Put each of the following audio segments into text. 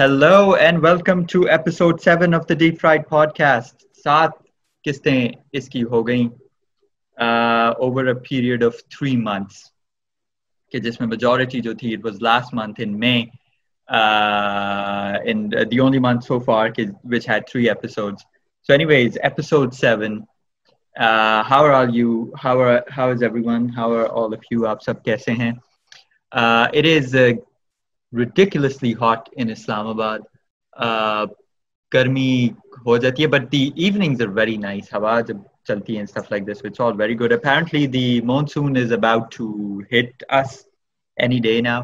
Hello and welcome to episode seven of the Deep Fried podcast سات قسطیں اس کی ہو گئیں over a period of three months کہ جس میں میجورٹی جو تھی it was last month in May the only month so far which had three episode so anyways episode seven how are all you how are how is everyone how are all of you آپ سب کیسے ہیں؟ It is ridiculously hot in Islamabad. Uh, گرمی ہو جاتی ہے but the evenings are very nice ہوا جب چلتی ہیں stuff like this which all very good apparently the monsoon is about to hit us any day now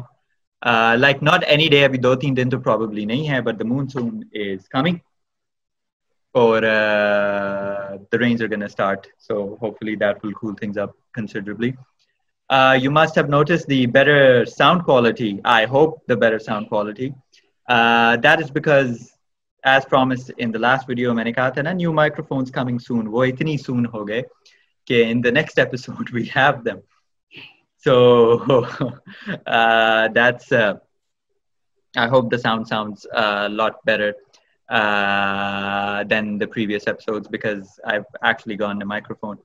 like not any day ابھی دو تین دن تو پرابلی نہیں ہے but the monsoon is coming اور the rains are gonna start so hopefully that will cool things up considerably you must have notice the better sound quality I hope the better sound quality that is because as promise in the last video میں نے کہا تھا نا new microphones coming soon وہ اتنی soon ہو گئے کہ in the next episode we have them so that's I hope the sound sounds lot better than the previous episode because I actually got a microphone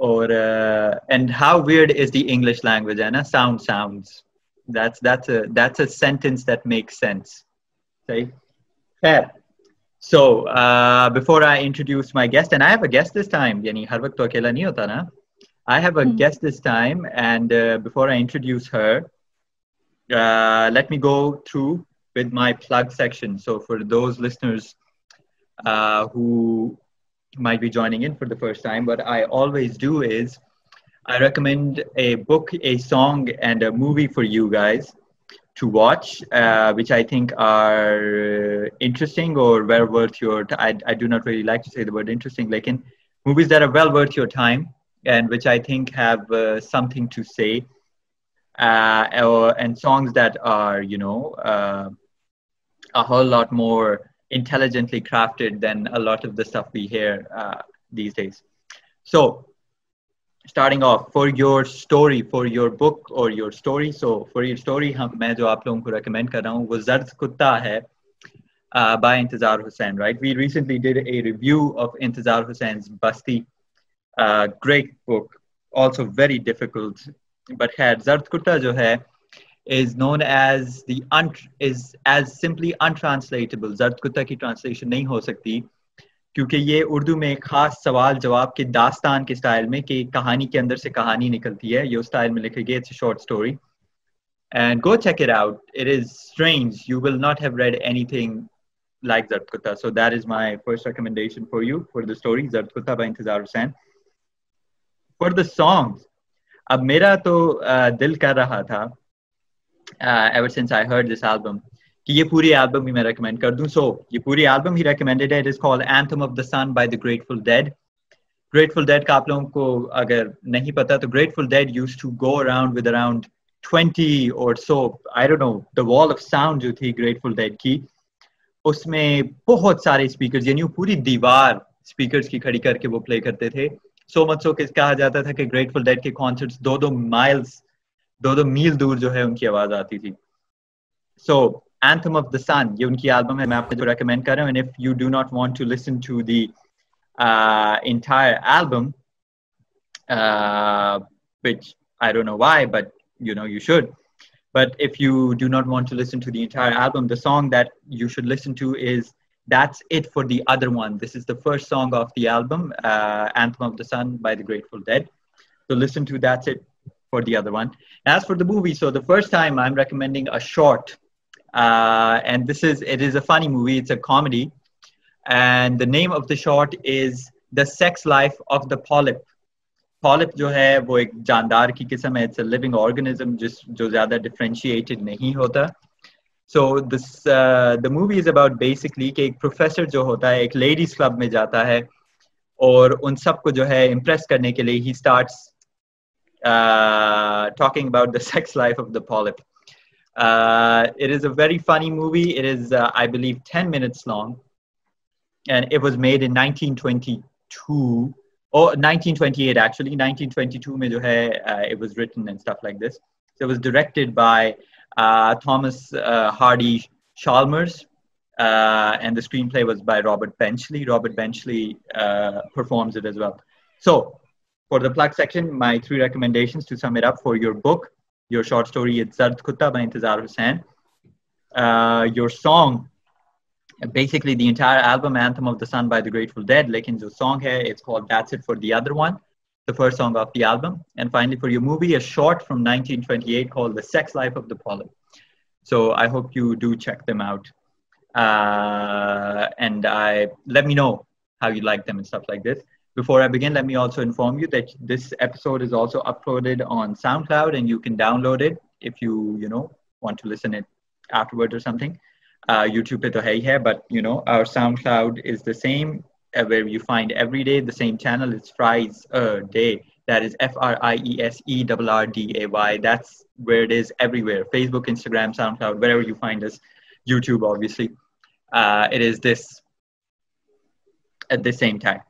اور and how weird is the English language ہے نا sound sounds that's that's that's a sentence that make sense صحیح خیر so before I introduce my guest and I have a guest this time یعنی ہر وقت تو اکیلا نہیں ہوتا نا I have a guest this time and before I introduce her let me go through with my plug section so for those listeners who might be joining in for the first time what I always do is I recommend a book a song and a movie for you guys to watch, uh, which I think are interesting or well worth your time. I, I do not really like to say the word interesting, like in movies that are well worth your time and which I think have uh, something to say, uh, or, and songs that are, you know, uh, a whole lot more intelligently crafted than a lot of the stuff we hear uh, these days. So starting off for your story for your book اور your story so for your story ہم میں جو آپ لوگوں کو recommend کر رہا ہوں وہ زرد کتا ہے by Intizar Husain right we recently did a review of Intizar Husain Basti great book also very difficult but خیر زرد کتا جو ہے is known as the is as simply untranslatable Zard Kutta کی ٹرانسلیشن نہیں ہو سکتی، کیونکہ یہ اردو میں ایک خاص سوال جواب کے داستان کے سٹائل میں کہ کہانی کے اندر سے کہانی نکلتی ہے، یہ سٹائل میں لکھے گی it's short story and go check it out it is strange you will not have read anything like Zard Kutta. So that is my first recommendation for you for the story Zard Kutta by انتظار حسین. For the songs اب میرا تو دل کر رہا تھا ever since I heard this album کہ یہ پوری البم بھی میں ریکمینڈ کر دوں۔ سو یہ پوری البم ہی ریکمینڈیڈ ہے۔ It is call Anthem of the Sun by the Grateful Dead Grateful Dead کا آپ لوگوں کو اگر نہیں پتا تو Grateful Dead used to go around with around twenty اور سو آئی ڈونٹ نو دا وال آف ساؤنڈ جو تھی گریٹفل ڈیڈ کی۔ اس میں بہت سارے اسپیکر یعنی وہ پوری دیوار اسپیکرس کی کھڑی کر کے وہ پلے کرتے تھے۔ سو مچ سو کہا جاتا تھا کہ گریٹفل ڈیڈ کے کانسرٹس دو دو مائلس دو دو میل دور جو ہے ان کی آواز آتی تھی۔ So Anthem of the Sun یہ ان کی البم ہے، میں آپ کو ریکمینڈ کر رہا ہوں if you do not want to listen to the entire album why but you know you should but if you do not want to listen to the entire album the song that you should listen to is that's it for the other one this is the first song of the album Anthem of the Sun by the Grateful that to listen to that's it for the Other One. As for the movie, so the first time I'm recommending a short Uh, and this is it is a funny movie. It's a comedy, and the name of the short is "The Sex Life of the Polyp." Polyp جو ہے وہ ایک جاندار کی قسم ہے it's a living organism جس جو زیادہ ڈفرینشیٹڈ نہیں ہوتا so this the movie is about basically کہ ایک پروفیسر جو ہوتا ہے ایک لیڈیز کلب میں جاتا ہے اور ان سب کو جو ہے امپریس کرنے کے لیے ہی starts talking about the sex life of the pulp Uh, it is a very funny movie. It is, uh, I believe, 10 minutes long. And it was made in 1922. Or 1928, actually. 1922, mein jo hai, uh, it was written and stuff like this. So it was directed by uh, Thomas uh, Hardy Chalmers, uh, and the screenplay was by Robert Benchley. Robert Benchley uh, performs it as well. So, for the plug section, my three recommendations to sum it up for your book, your short story, it's Zard Kutta by Intizar Hussain. Uh, your song, basically the entire album, Anthem of the Sun by the Grateful Dead, lekin jo song hai, it's called That's It for the Other One, the first song of the album. And finally, for your movie, a short from 1928 called The Sex Life of the Pollen. So I hope you do check them out. Uh, and I let me know how you like them and stuff like this. Before I begin, let me also inform you that this episode is also uploaded on SoundCloud, and you can download it if you you know want to listen it afterwards or something. Uh, YouTube pe to hai hai, but you know our SoundCloud is the same uh, where you find every day the same channel. It's Fries a day. That is F R I E S E R R D A Y. That's where it is everywhere. Facebook, Instagram, SoundCloud, wherever you find us. YouTube, obviously. Uh, it is this at the same time.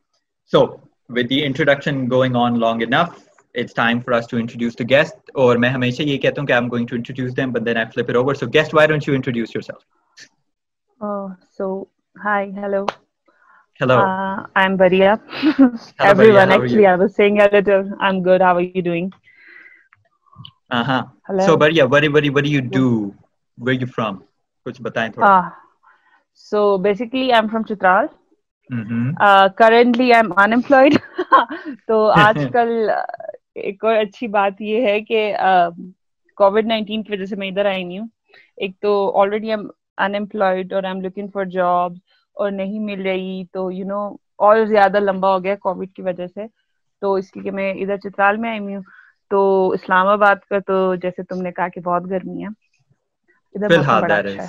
So, with the introduction going on long enough, it's time for us to introduce the guest. Or I'm going to introduce them, but then I flip it over. So, guest, why don't you introduce yourself? Oh, so hi, hello. Hello. Uh, I'm Baria. hello, Everyone, Baria, actually, I was saying editor. I'm good. How are you doing? Uh huh. Hello. So, Baria, what, what, what do you do? Where are you from? Uh, so, basically, I'm from Chitral. Currently I am unemployed تو آج کل ایک اور اچھی بات یہ ہے کہ کووڈ نائنٹین کی وجہ سے میں ادھر آئی نہیں ہوں ایک تو آلریڈی ایم انمپلائڈ اور I am looking for job اور نہیں مل رہی تو یو نو اور زیادہ لمبا ہو گیا کووڈ کی وجہ سے تو اس لیے میں ادھر چترال میں آئی ہوئی ہوں تو اسلام آباد کا تو جیسے تم نے کہا کہ بہت گرمی ہے ادھر اچھا ہے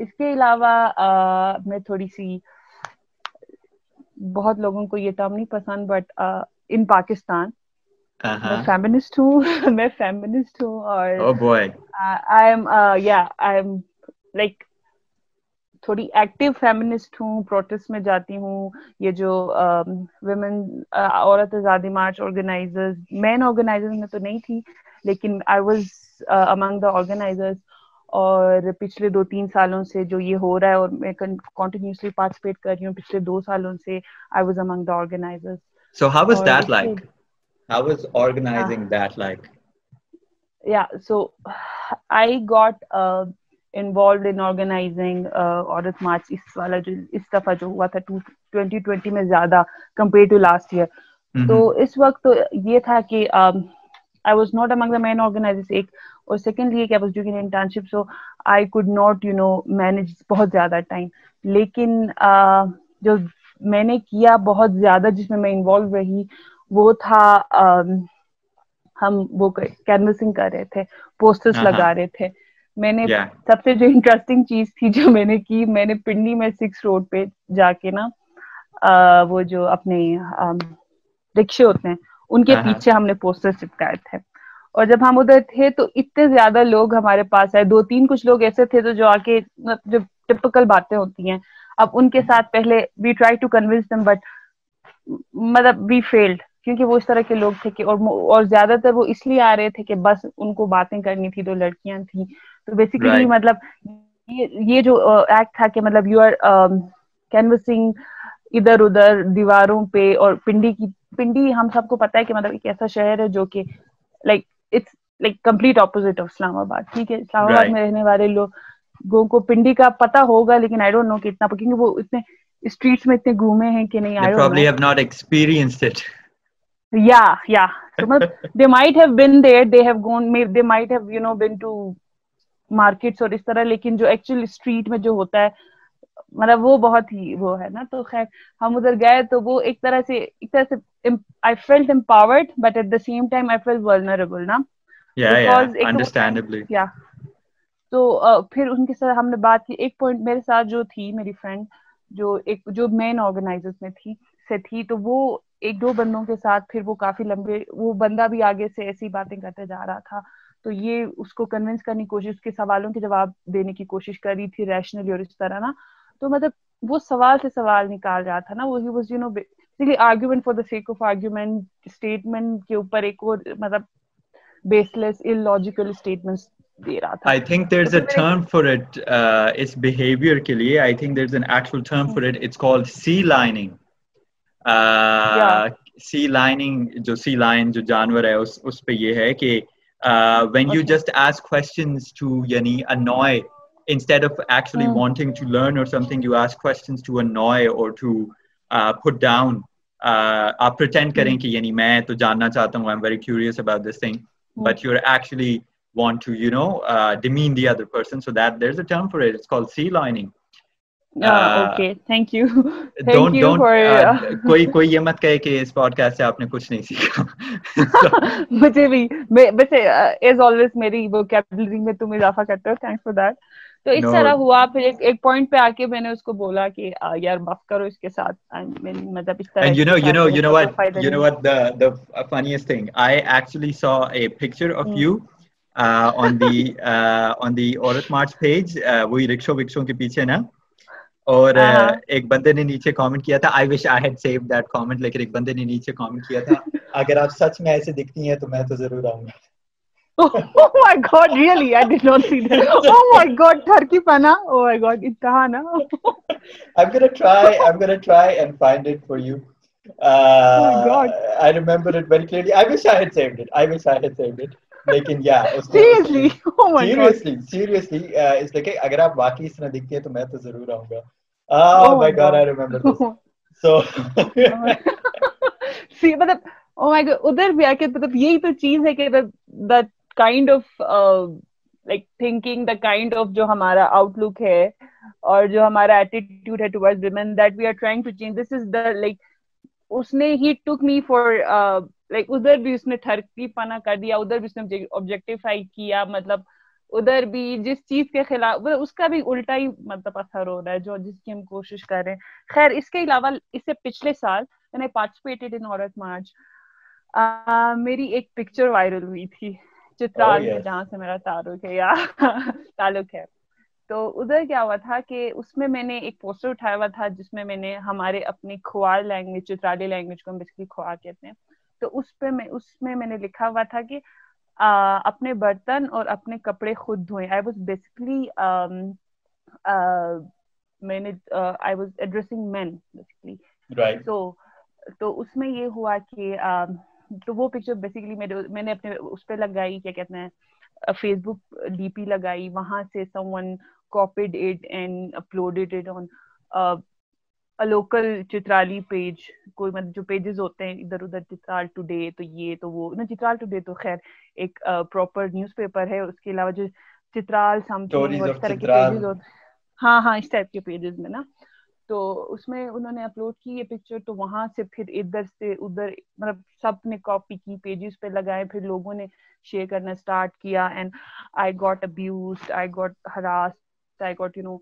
اس کے علاوہ میں تھوڑی سی بہت لوگوں کو یہ ٹرم نہیں پسند بٹ ان پاکستان فیمنسٹ ہوں میں فیمنسٹ ہوں اور oh تھوڑی ایکٹیو فیمنسٹ ہوں پروٹیسٹ میں جاتی ہوں یہ جو ویمن عورت آزادی مارچ آرگنائزر مین آرگنائزر میں تو نہیں تھی لیکن آئی واز امنگ دا آرگنائزرز اور پچھلے دو تین سالوں سے جو یہ ہو رہا ہے اور میں کنٹینیوسلی پارٹیسپیٹ کر رہی ہوں پچھلے دو سالوں سے I was among the organizer so how was that like how was organizing that like یا so I got involved in organizing عورت مارچ اس والا جو اس دفعہ جو ہوا تھا 2020 میں زیادہ کمپیئر ٹو لاسٹ ایئر تو اس وقت تو یہ تھا کہ I was not among the main organizer ایک اور سیکنڈلی کہ was doing internship so I could not you know manage بہت زیادہ ٹائم لیکن جو میں نے کیا بہت زیادہ جس میں میں انوالو رہی وہ تھا ہم وہ کینوسنگ کر رہے تھے پوسٹرس ہاں، ہاں۔ لگا رہے تھے۔ میں نے سب سے جو انٹرسٹنگ چیز تھی جو میں نے کی میں نے پنڈی میں سکس روڈ پہ جا کے نا وہ جو اپنے رکشے ہوتے ہیں ان کے ہاں، پیچھے ہم نے پوسٹر چپکائے تھے۔ اور جب ہم ادھر تھے تو اتنے زیادہ لوگ ہمارے پاس آئے۔ دو تین کچھ لوگ ایسے تھے تو جو آ کے جو ٹپکل باتیں ہوتی ہیں۔ اب ان کے ساتھ پہلے we try to convince them but مطلب وی فیلڈ کیونکہ وہ اس طرح کے لوگ تھے کہ اور اور زیادہ تر وہ اس لیے آ رہے تھے کہ بس ان کو باتیں کرنی تھی تو لڑکیاں تھیں۔ تو بیسیکلی مطلب یہ جو ایکٹ تھا کہ مطلب یو آر کینوسنگ ادھر ادھر دیواروں پہ اور پنڈی کی پنڈی ہم سب کو پتا ہے کہ مطلب ایک ایسا شہر ہے جو کہ like it's like complete opposite of Islamabad ٹھیک ہے اسلام آباد میں رہنے والے لوگوں کو پنڈی کا پتا ہوگا لیکن آئی ڈونٹ نو کہ اتنا کیونکہ وہ اتنے اسٹریٹس میں اتنے گھومے ہیں کہ نہیں آئی probably یا یا اور اس طرح لیکن جو ایکچوئل اسٹریٹ میں جو ہوتا ہے مطلب وہ بہت ہی وہ ہے نا تو خیر ہم ادھر گئے تو وہ ایک طرح سے ایک طرح سے I felt empowered, but at the same time, I felt vulnerable, na? Yeah, Because yeah, understandably. Yeah. تو پھر ان کے ساتھ ہم نے بات کی ایک پوائنٹ میرے ساتھ جو تھی میری فرینڈ جو ایک جو مین آرگنائزر میں تھی سے تھی تو وہ ایک دو بندوں کے ساتھ پھر وہ کافی لمبے وہ بندہ بھی آگے سے ایسی باتیں کرتے جا رہا تھا تو یہ اس کو کنوینس کرنے کی کوشش اس کے سوالوں کے جواب دینے کی کوشش کر رہی تھی ریشنلی اور اس طرح نا تو مطلب وہ سوال سے سوال نکال رہا تھا نا وہ was you know argument for the sake of argument statement کے اوپر ایک اور مطلب baseless illogical statement دے رہا تھا۔ I think there's a term for it uh, it's behavior کے لیے I think there's an actual term for it it's called sea lining. Sea lining جو سی لائن جو جانور ہے اس اس پہ یہ ہے کہ when you just ask questions to یعنی annoy instead of actually wanting to learn or something you ask questions to annoy or to put down آپ پرٹینڈ کریں کہ یعنی میں تو جاننا چاہتا ہوں I am very curious about this thing but you are actually want to you know uh, demean the other person. So that there's a term for it. It's called sea lining. کوئی کوئی یہ مت کہے کہ اس pod cost سے آپ نے کچھ نہیں سیکھا. مجھے بھی میری میں تم اضافہ کرتے ہو. تھینکس فار دیٹ تو اس طرح ہوا پھر ایک ایک پوائنٹ پہ آ کے میں نے اس کو بولا کہ یار بف کرو اس کے ساتھ۔ مطلب اس طرح you know you know you know what you know what the the funniest thing i actually saw a picture of you uh, on the uh, on the Aurat March page وہی رکشوں وکشوں کے پیچھے نا۔ اور ایک بندے نے نیچے کامنٹ کیا تھا۔ I wish I had save that comment لیکن ایک بندے نے نیچے کامنٹ کیا تھا۔ اگر آپ سچ میں ایسے دکھتی ہیں تو میں تو ضرور آؤں گا۔ Oh my god, really? I did not see that. Oh my god, Turkey pana. Oh my god, itahana. I'm gonna try. I'm gonna try and find it for you. Uh, oh my god! I remember it very clearly. I wish I had saved it. I wish I had saved it. لیکن یا seriously seriously seriously اس لیے اگر آپ واقعی اس طرح ہیں تو میں تو ضرور آؤں گا Oh my God, I remember this. So, see, مطلب oh my God, ادھر بھی آ کے مطلب یہی تو چیز ہے کہ the kind of uh, like thinking, the kind of جو ہمارا آؤٹ لک ہے اور جو ہمارا ایٹیٹیوڈ ہے toward women that we are trying to change this is the like اس نے ہی ٹک می فار لائک ادھر بھی اس نے تھرکی پنا کر دیا ادھر بھی اس نے آبجیکٹیفائی کیا مطلب ادھر بھی جس چیز کے خلاف اس کا بھی الٹا ہی مطلب اثر ہو رہا ہے جو جس کی ہم کوشش کر رہے ہیں خیر اس کے علاوہ اس سے پچھلے سال میں نے پارٹیسپیٹڈ ان عورت مارچ میری ایک پکچر وائرل ہوئی تھی چترال میں جہاں سے میرا تعلق ہے یا تعلق ہے۔ تو ادھر کیا ہوا تھا کہ اس میں میں نے ایک پوسٹر اٹھایا ہوا تھا جس میں میں نے ہمارے اپنے کھوار لینگویج چترالی لینگویج کو ہم بیسکلی کھوار کہتے ہیں۔ تو اس پہ میں اس میں میں نے لکھا ہوا تھا کہ اپنے برتن اور اپنے کپڑے خود دھوئیں۔ آئی واز بیسکلی میں نے I was addressing men basically تو تو اس میں یہ ہوا کہ تو وہ پکچر بیسکلی میں نے اپنے اس پہ لگائی کیا کہتے ہیں فیس بک ڈی پی لگائی وہاں سے someone copied it and uploaded it on local Chitrali page کوئی مطلب جو پیجز ہوتے ہیں ادھر ادھر چترال ٹوڈے تو یہ تو وہ نا چترال ٹوڈے تو خیر ایک پراپر نیوز پیپر ہے اس کے علاوہ جو چترال سم تھنگ اس طرح کے پیجز ہوتے ہاں ہاں اس ٹائپ کے پیجز میں نا۔ تو اس میں انہوں نے اپلوڈ کی یہ پکچر تو وہاں سے پھر ادھر سے ادھر مطلب سب نے کاپی کی پیجز پہ لگائے، پھر لوگوں نے شیئر کرنا اسٹارٹ کیا and I got abuse I got harass I got you know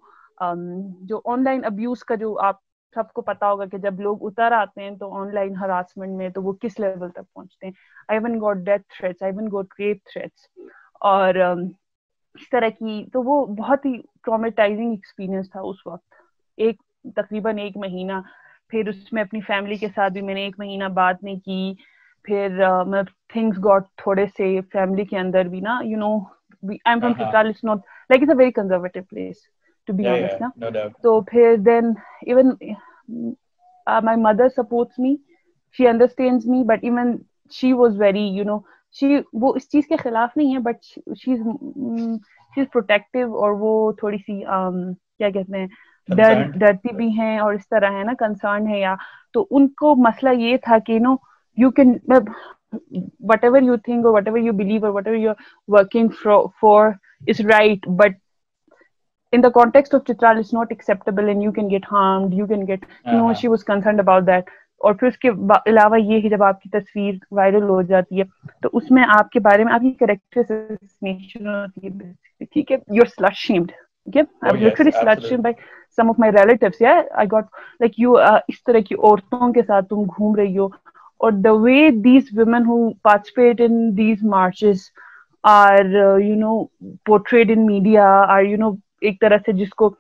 جو آن لائن ابیوز کا جو آپ سب کو پتا ہوگا کہ جب لوگ اتر آتے ہیں تو آن لائن ہراسمنٹ میں تو وہ کس لیول تک پہنچتے ہیں؟ I one got death threats I one got rape threats اور um، اس طرح کی، تو وہ بہت ہی ٹرامیٹائزنگ ایکسپیرئنس تھا اس وقت۔ ایک تقریباً ایک مہینہ۔ پھر اس میں اپنی فیملی کے ساتھ بھی میں نے ایک مہینہ بات نہیں کی۔ پھر میں تھنگس گاٹ تھوڑے سے فیملی کے اندر بھی نا you know I am from it's not like it's a very conservative place yeah, no so phere then even uh, my mother supports me. She understands me but even she was very you know she وہ اس چیز کے خلاف نہیں ہے but she is she is protective اور وہ تھوڑی سی کیا کہتے ہیں ڈر ڈرتی بھی ہیں اور اس طرح ہے نا کنسرن ہے یا تو ان کو مسئلہ یہ تھا کہ no you can whatever you think اور وٹ ایور یو بلیو اور whatever you working for is right but in the context of Chitral is not acceptable and you can get harmed, you can get, you know, she was concerned about that. اور پھر اس کے علاوہ یہ کہ جب آپ کی تصویر وائرل ہو جاتی ہے تو اس میں آپ کے بارے میں آپ کی کریکٹر ہوتی ہے ٹھیک ہے you are slut shamed some of my relatives I got like you اس طرح کی عورتوں کے ساتھ تم گھوم رہی ہو اور the way these women who participate in these marches are you know portrayed in media are you know ایک طرح سے جس کو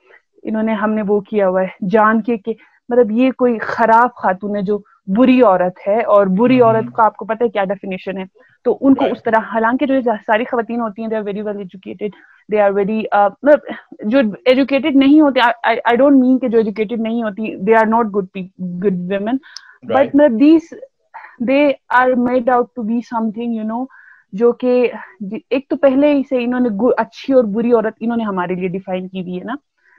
انہوں نے ہم نے وہ کیا ہوا ہے جان کے کہ مطلب یہ کوئی خراب خاتون ہے جو بری عورت ہے اور بری عورت کا آپ کو پتہ ہے کیا ڈیفینیشن ہے۔ تو ان کو اس طرح حالانکہ جو ساری خواتین ہوتی ہیں they are very well educated they are very مطلب جو ایجوکیٹڈ نہیں ہوتے آئی ڈونٹ مین کہ جو ایجوکیٹڈ نہیں ہوتی they are not good good women but مطلب these they are made out to be something you know جو کہ ایک تو پہلے ہی سے انہوں نے اچھی اور بری عورت انہوں نے ہمارے لیے ڈیفائن کی ہوئی ہے نا.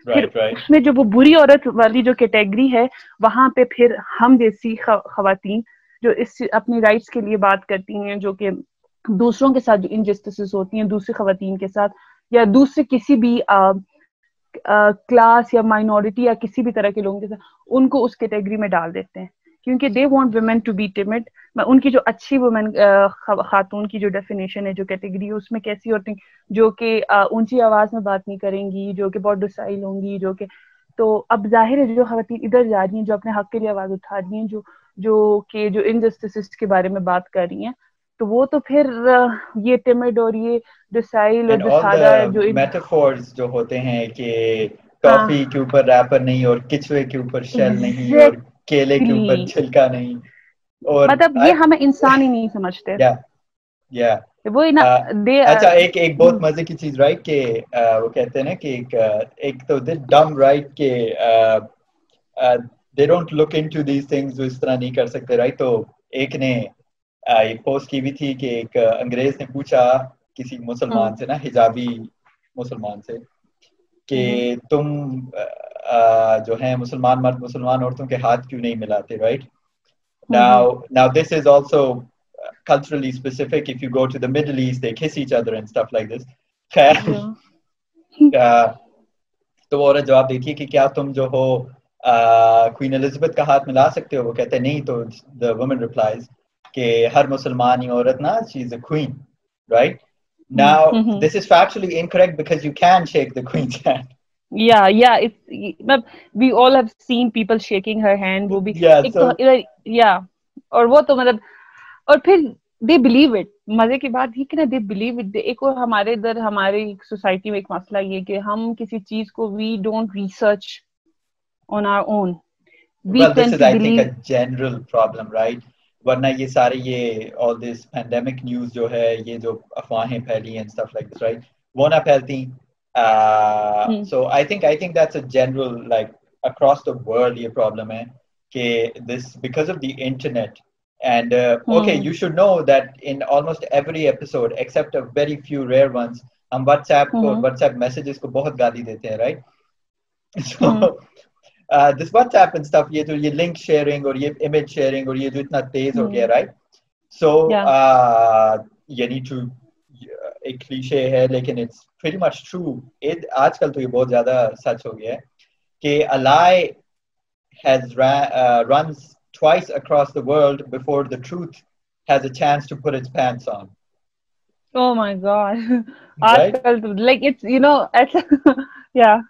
پھر اس میں جو وہ بری عورت والی جو کیٹیگری ہے وہاں پہ پھر ہم جیسی خواتین جو اس اپنی رائٹس کے لیے بات کرتی ہیں جو کہ دوسروں کے ساتھ جو انجسٹس ہوتی ہیں دوسری خواتین کے ساتھ یا دوسرے کسی بھی کلاس یا مائنورٹی یا کسی بھی طرح کے لوگوں کے ساتھ ان کو اس کیٹیگری میں ڈال دیتے ہیں۔ کیونکہ they want women to be tamed ان کی جو اچھی وومین خاتون کی جو ڈیفینیشن ہے، جو کیٹیگری ہے، اس میں کیسی ہوتی جو کہ اونچی آواز میں بات نہیں کریں گی، جو کہ بہت ڈسائل ہوں گی، جو کہ، تو اب ظاہر ہے جو خواتین ادھر جا رہی ہیں، جو اپنے حق کے لیے آواز اٹھا رہی ہیں، جو جو کہ، جو انجسٹس کے بارے میں بات کر رہی ہیں تو وہ تو پھر یہ ٹیمڈ اور یہ ڈسائل اور دسادہ جو میٹافورز جو ہوتے ہیں کہ کافی کے اوپر ریپر نہیں اور کچوے کے اوپر شیل نہیں اور کیلے کے اوپر چھلکا نہیں۔ اور مطلب یہ ہمیں انسان ہی نہیں سمجھتے۔ وہ اچھا ایک ایک بہت مزے کی چیز رائٹ کہ وہ کہتے ہیں نا کہ ایک ایک تو ڈم رائٹ کہ they don't look into these things things جو اس طرح نہیں کر سکتے رائٹ تو ایک نے ایک پوسٹ کی بھی تھی کہ ایک انگریز نے پوچھا کسی مسلمان سے نا حجابی مسلمان سے کہ تم جو ہیں مسلمان مرد مسلمان عورتوں کے ہاتھ کیوں نہیں ملاتے right now now this is also culturally specific. If you go to the middle east they kiss each other and stuff like this. تو عورت جواب دیتی ہے کہ کیا تم جو ہو کوئین الزبتھ کا ہاتھ ملا سکتے ہو؟ وہ کہتے ہیں نہیں تو دا وومن ریپلائز کہ ہر مسلمان عورت نا she is a queen right now this is factually incorrect because you can shake the queen's hand yeah yeah we all have seen people shaking her hand وہ بھی یا اور وہ تو مطلب اور پھر دے بلیو اٹ مزے کی بات یہ کہ نا دے بلیو اٹ ایک اور ہمارے ادھر ہماری سوسائٹی میں ایک مسئلہ یہ کہ ہم کسی چیز کو we don't research on our own general problem right ورنہ یہ سارے یہ آل دس پینڈیمک نیوز جو ہے یہ جو افواہیں پھیلی ہیں اسٹف لائک دس رائٹ وہ نہ پھیلتی۔ So I think I think that's a general like across the world یہ پرابلم ہے کہ this because of the internet and okay you should know that in almost every episode except very few rare ones ہم WhatsApp کو WhatsApp messages کو بہت گالی دیتے ہیں right this WhatsApp and stuff یہ جو یہ لنک شیئرنگ اور یہ امیج شیئرنگ اور یہ جو اتنا تیز ہو گیا رائٹ سو یعنی ٹو ایک کلیشے ہے لیکن اٹس ویری مچ ٹرو آج کل تو یہ بہت زیادہ سچ ہو گیا ہے کہ a lie has runs twice across the world before the truth has a chance to put its pants on. Oh my God. Right? Like it's, you know, it's, yeah.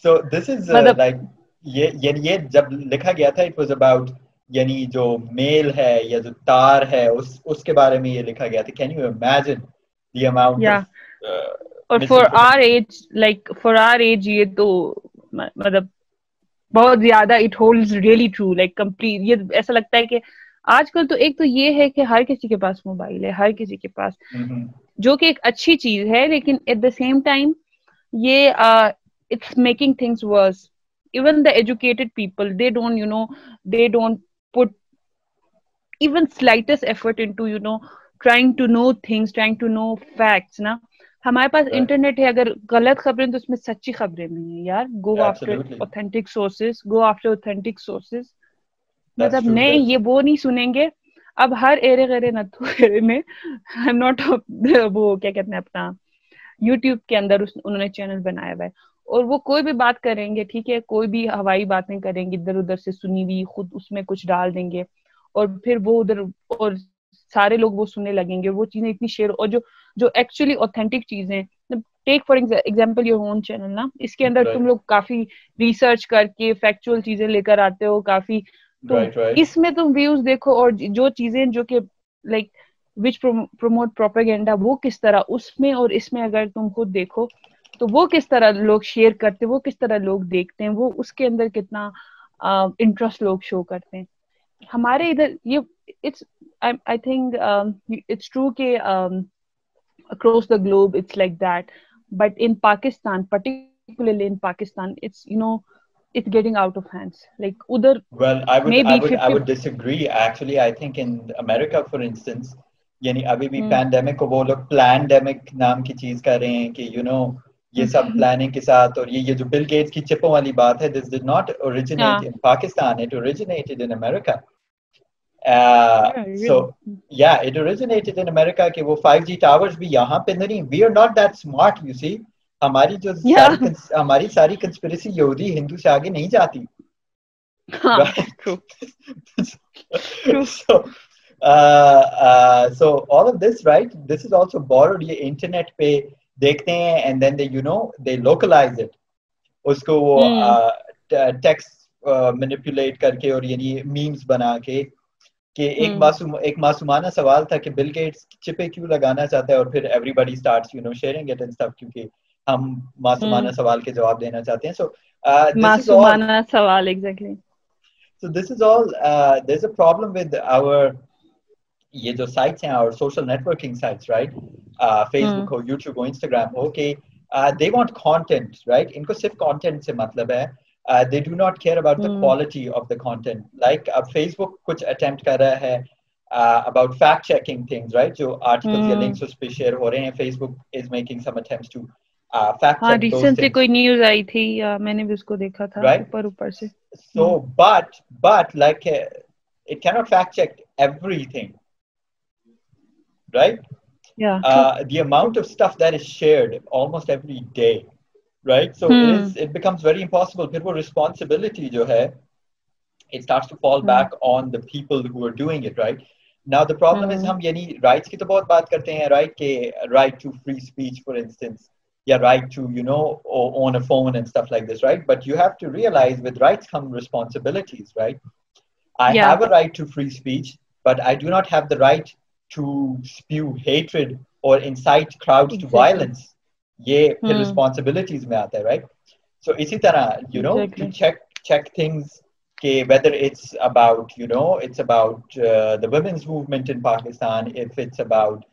So this is uh, like یعنی یہ جب لکھا گیا تھا it was about یعنی جو میل ہے یا جو تار ہے اس اس کے بارے میں یہ لکھا گیا تھا. Can you imagine the amount اور for our age like for our age یہ تو مطلب بہت زیادہ it holds really true like complete یہ ایسا لگتا ہے کہ آج کل تو ایک تو یہ ہے کہ ہر کسی کے پاس موبائل ہے ہر کسی کے پاس جو کہ ایک اچھی چیز ہے لیکن ایٹ دا سیم ٹائم یہ it's making things worse even the educated people they don't you know they don't put even slightest effort into you know trying to know things trying to know facts نا ہمارے پاس internet ہے اگر غلط خبریں تو اس میں سچی خبریں نہیں ہیں یار۔ Go after authentic sources go after authentic sources مطلب نہیں یہ وہ نہیں سنیں گے۔ اب ہر ایرے غیرے نتھو ایرے میں۔ ناٹ وہ کیا کہتے ہیں اپنا یوٹیوب کے اندر انہوں نے چینل بنایا ہوا ہے۔ اور وہ کوئی بھی بات کریں گے ٹھیک ہے کوئی بھی ہوائی باتیں کریں گے ادھر ادھر سے سنی ہوئی خود اس میں کچھ ڈال دیں گے اور پھر وہ ادھر اور سارے لوگ وہ سننے لگیں گے وہ چیزیں اتنی شیئر اور جو جو ایکچولی اوتھینٹک چیزیں take for example your own channel نا اس کے اندر تم لوگ کافی ریسرچ کر کے فیکچوئل چیزیں لے کر آتے ہو کافی تو اس میں تم ویوز دیکھو اور جو چیزیں جو کہ لائک وچ پروموٹ پروپیگینڈا وہ کس طرح اس میں اور اس میں اگر تم خود دیکھو تو وہ کس طرح لوگ شیئر کرتے وہ کس طرح لوگ دیکھتے ہیں وہ اس کے اندر کتنا انٹرسٹ لوگ شو کرتے ہیں۔ ہمارے ادھر یہ آئی تھنک اٹس ٹرو کہ across the globe it's like that but in Pakistan particularly in Pakistan it's you know it's getting out of hands. Like udhar well i would maybe I would, 50... I would disagree. Actually i think in america for instance یعنی ابھی بھی pandemic کو وہ لوگ پلانڈیمک نام کی چیز کر رہے ہیں کہ یو نو یہ سب پلاننگ کے ساتھ اور یہ جو بل گیٹس کی چپوں والی بات ہے this did not originate in Pakistan it originated in America so یا اٹ اوریجنیٹڈ ان امریکہ کہ وہ 5G ٹاورز بھی یہاں پہ نہیں۔ We are not that smart you see ہماری جو ہماری ساری کنسپریسی یہودی ہندو سے آگے نہیں جاتی۔ So all of this right this is also bored یہ انٹرنیٹ پہ دیکھتے ہیں and then they you know they localize it اس کو وہ ٹیکس مینیپولیٹ کر کے اور یعنی میمز بنا کے کہ ایک معصوم ایک معصومانہ سوال تھا کہ بل گیٹس چپے کیوں لگانا چاہتا ہے اور پھر everybody starts you know sharing it and stuff کیونکہ ہم معصومانہ سوال کے جواب دینا چاہتے ہیں. سو معصومانہ سوال exactly so this is all there is a problem with our یہ جو سائٹس ہیں اور social networking sites right Facebook ہو یوٹیوب ہو انسٹاگرام ہو کہ دے وانٹ کانٹینٹ رائٹ ان کو صرف کانٹینٹ سے مطلب ہے۔ They do not care about the quality of the content like اب فیس بک کچھ اٹمپٹ کر رہا ہے about fact checking things right جو آرٹیکلس یا لنکس اس پہ شیئر ہو رہے ہیں Facebook is making some attempts to ہاں ریسنٹلی کوئی نیوز آئی تھی میں نے بھی اس کو دیکھا تھا اوپر اوپر سے۔ So but but like it can't fact check everything right? Yeah. Uh, the amount of stuff that is shared almost every day, right? So hmm. it, is, it becomes very impossible. People responsibility, jo hai, it starts to fall hmm. back on the people who are doing it, right? Now the problem hmm. is hum yani rights ki to bahut baat karte hain, right? Ke right to free speech, for instance. Yeah, right to, you know, own a phone and stuff like this, right? But you have to realize with rights come responsibilities, right? I yeah. have a right to free speech, but I do not have the right to spew hatred or incite crowds exactly. to violence یہ پھر responsibilities میں آتا ہے right so اسی طرح you know exactly. to check check things کہ whether it's about you know it's about uh, the women's movement in Pakistan if it's about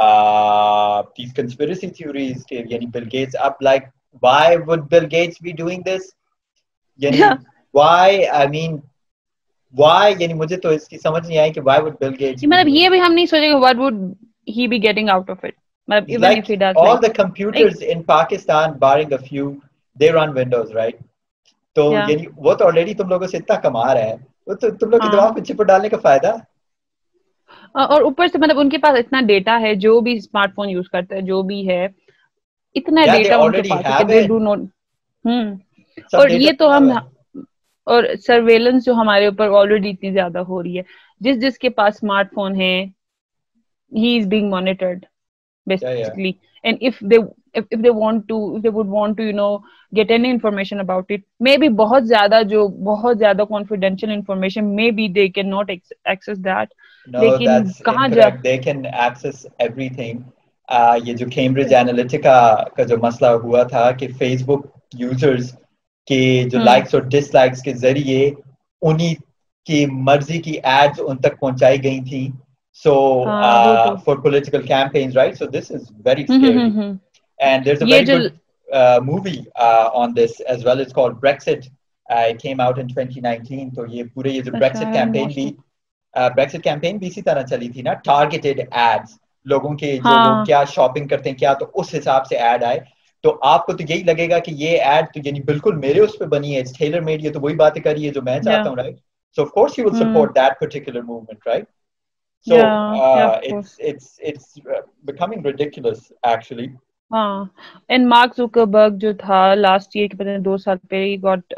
uh, these conspiracy theories کہ یعنی Bill Gates up like why would Bill Gates be doing this یعنی yeah. why I why یعنی مجھے تو اس کی سمجھ نہیں آئی کہ وائی وڈ بل گیٹس مطلب یہ بھی ہم نہیں سوچے کہ what would he be getting out of it مطلب even if he does all the computers in Pakistan barring a few they run windows right? تو یعنی وہ تو already تم لوگوں سے اتنا کما رہے ہیں۔ وہ تو تم لوگ کی دماغ میں چپ ڈالنے کا فائدہ؟ اور اوپر سے مطلب ان کے پاس اتنا ڈیٹا ہے جو بھی اسمارٹ فون یوز کرتا ہے جو بھی ہے اتنا ڈیٹا ان کے پاس ہے ہم اور یہ تو ہم اور سرویلنس جو ہمارے اوپر آلریڈی اتنی زیادہ ہو رہی ہے۔ جس جس کے پاس اسمارٹ فون ہے he is being monitored basically and if they if they want to if they would want to you know get any information about it maybe بہت زیادہ جو بہت زیادہ confidential information maybe they cannot access that. No that's کہاں جا they can access everything. یہ جو Cambridge انالیٹکا کا جو مسئلہ ہوا تھا کہ فیس بک یوزرز کہ جو لائکس اور ڈس لائکس کے ذریعے انہی کی مرضی کی ایڈز ان تک پہنچائی گئی تھیں۔ So for political campaigns right so this is very and there is a very good movie on this as well is called Brexit it came out in 2019 تو یہ پورے یہ جو بریکسٹ کیمپین بھی بریکسٹ کیمپین بھی اسی طرح چلی تھی نا ٹارگیٹڈ ایڈز لوگوں کے جو کیا شاپنگ کرتے ہیں کیا تو اس حساب سے ایڈ آئے۔ تو آپ کو تو یہی لگے گا کہ یہ ایڈ تو یعنی بالکل میرے اس پہ بنی ہے ٹیلر میڈ یہ تو وہی باتیں کری ہے جو میں چاہتا ہوں right so of course you will support that particular movement right so it's it's it's becoming ridiculous actually ہاں اینڈ مارک زوکربرگ جو تھا لاسٹ ایئر کے پتہ دو سال پہلے ہی گاٹ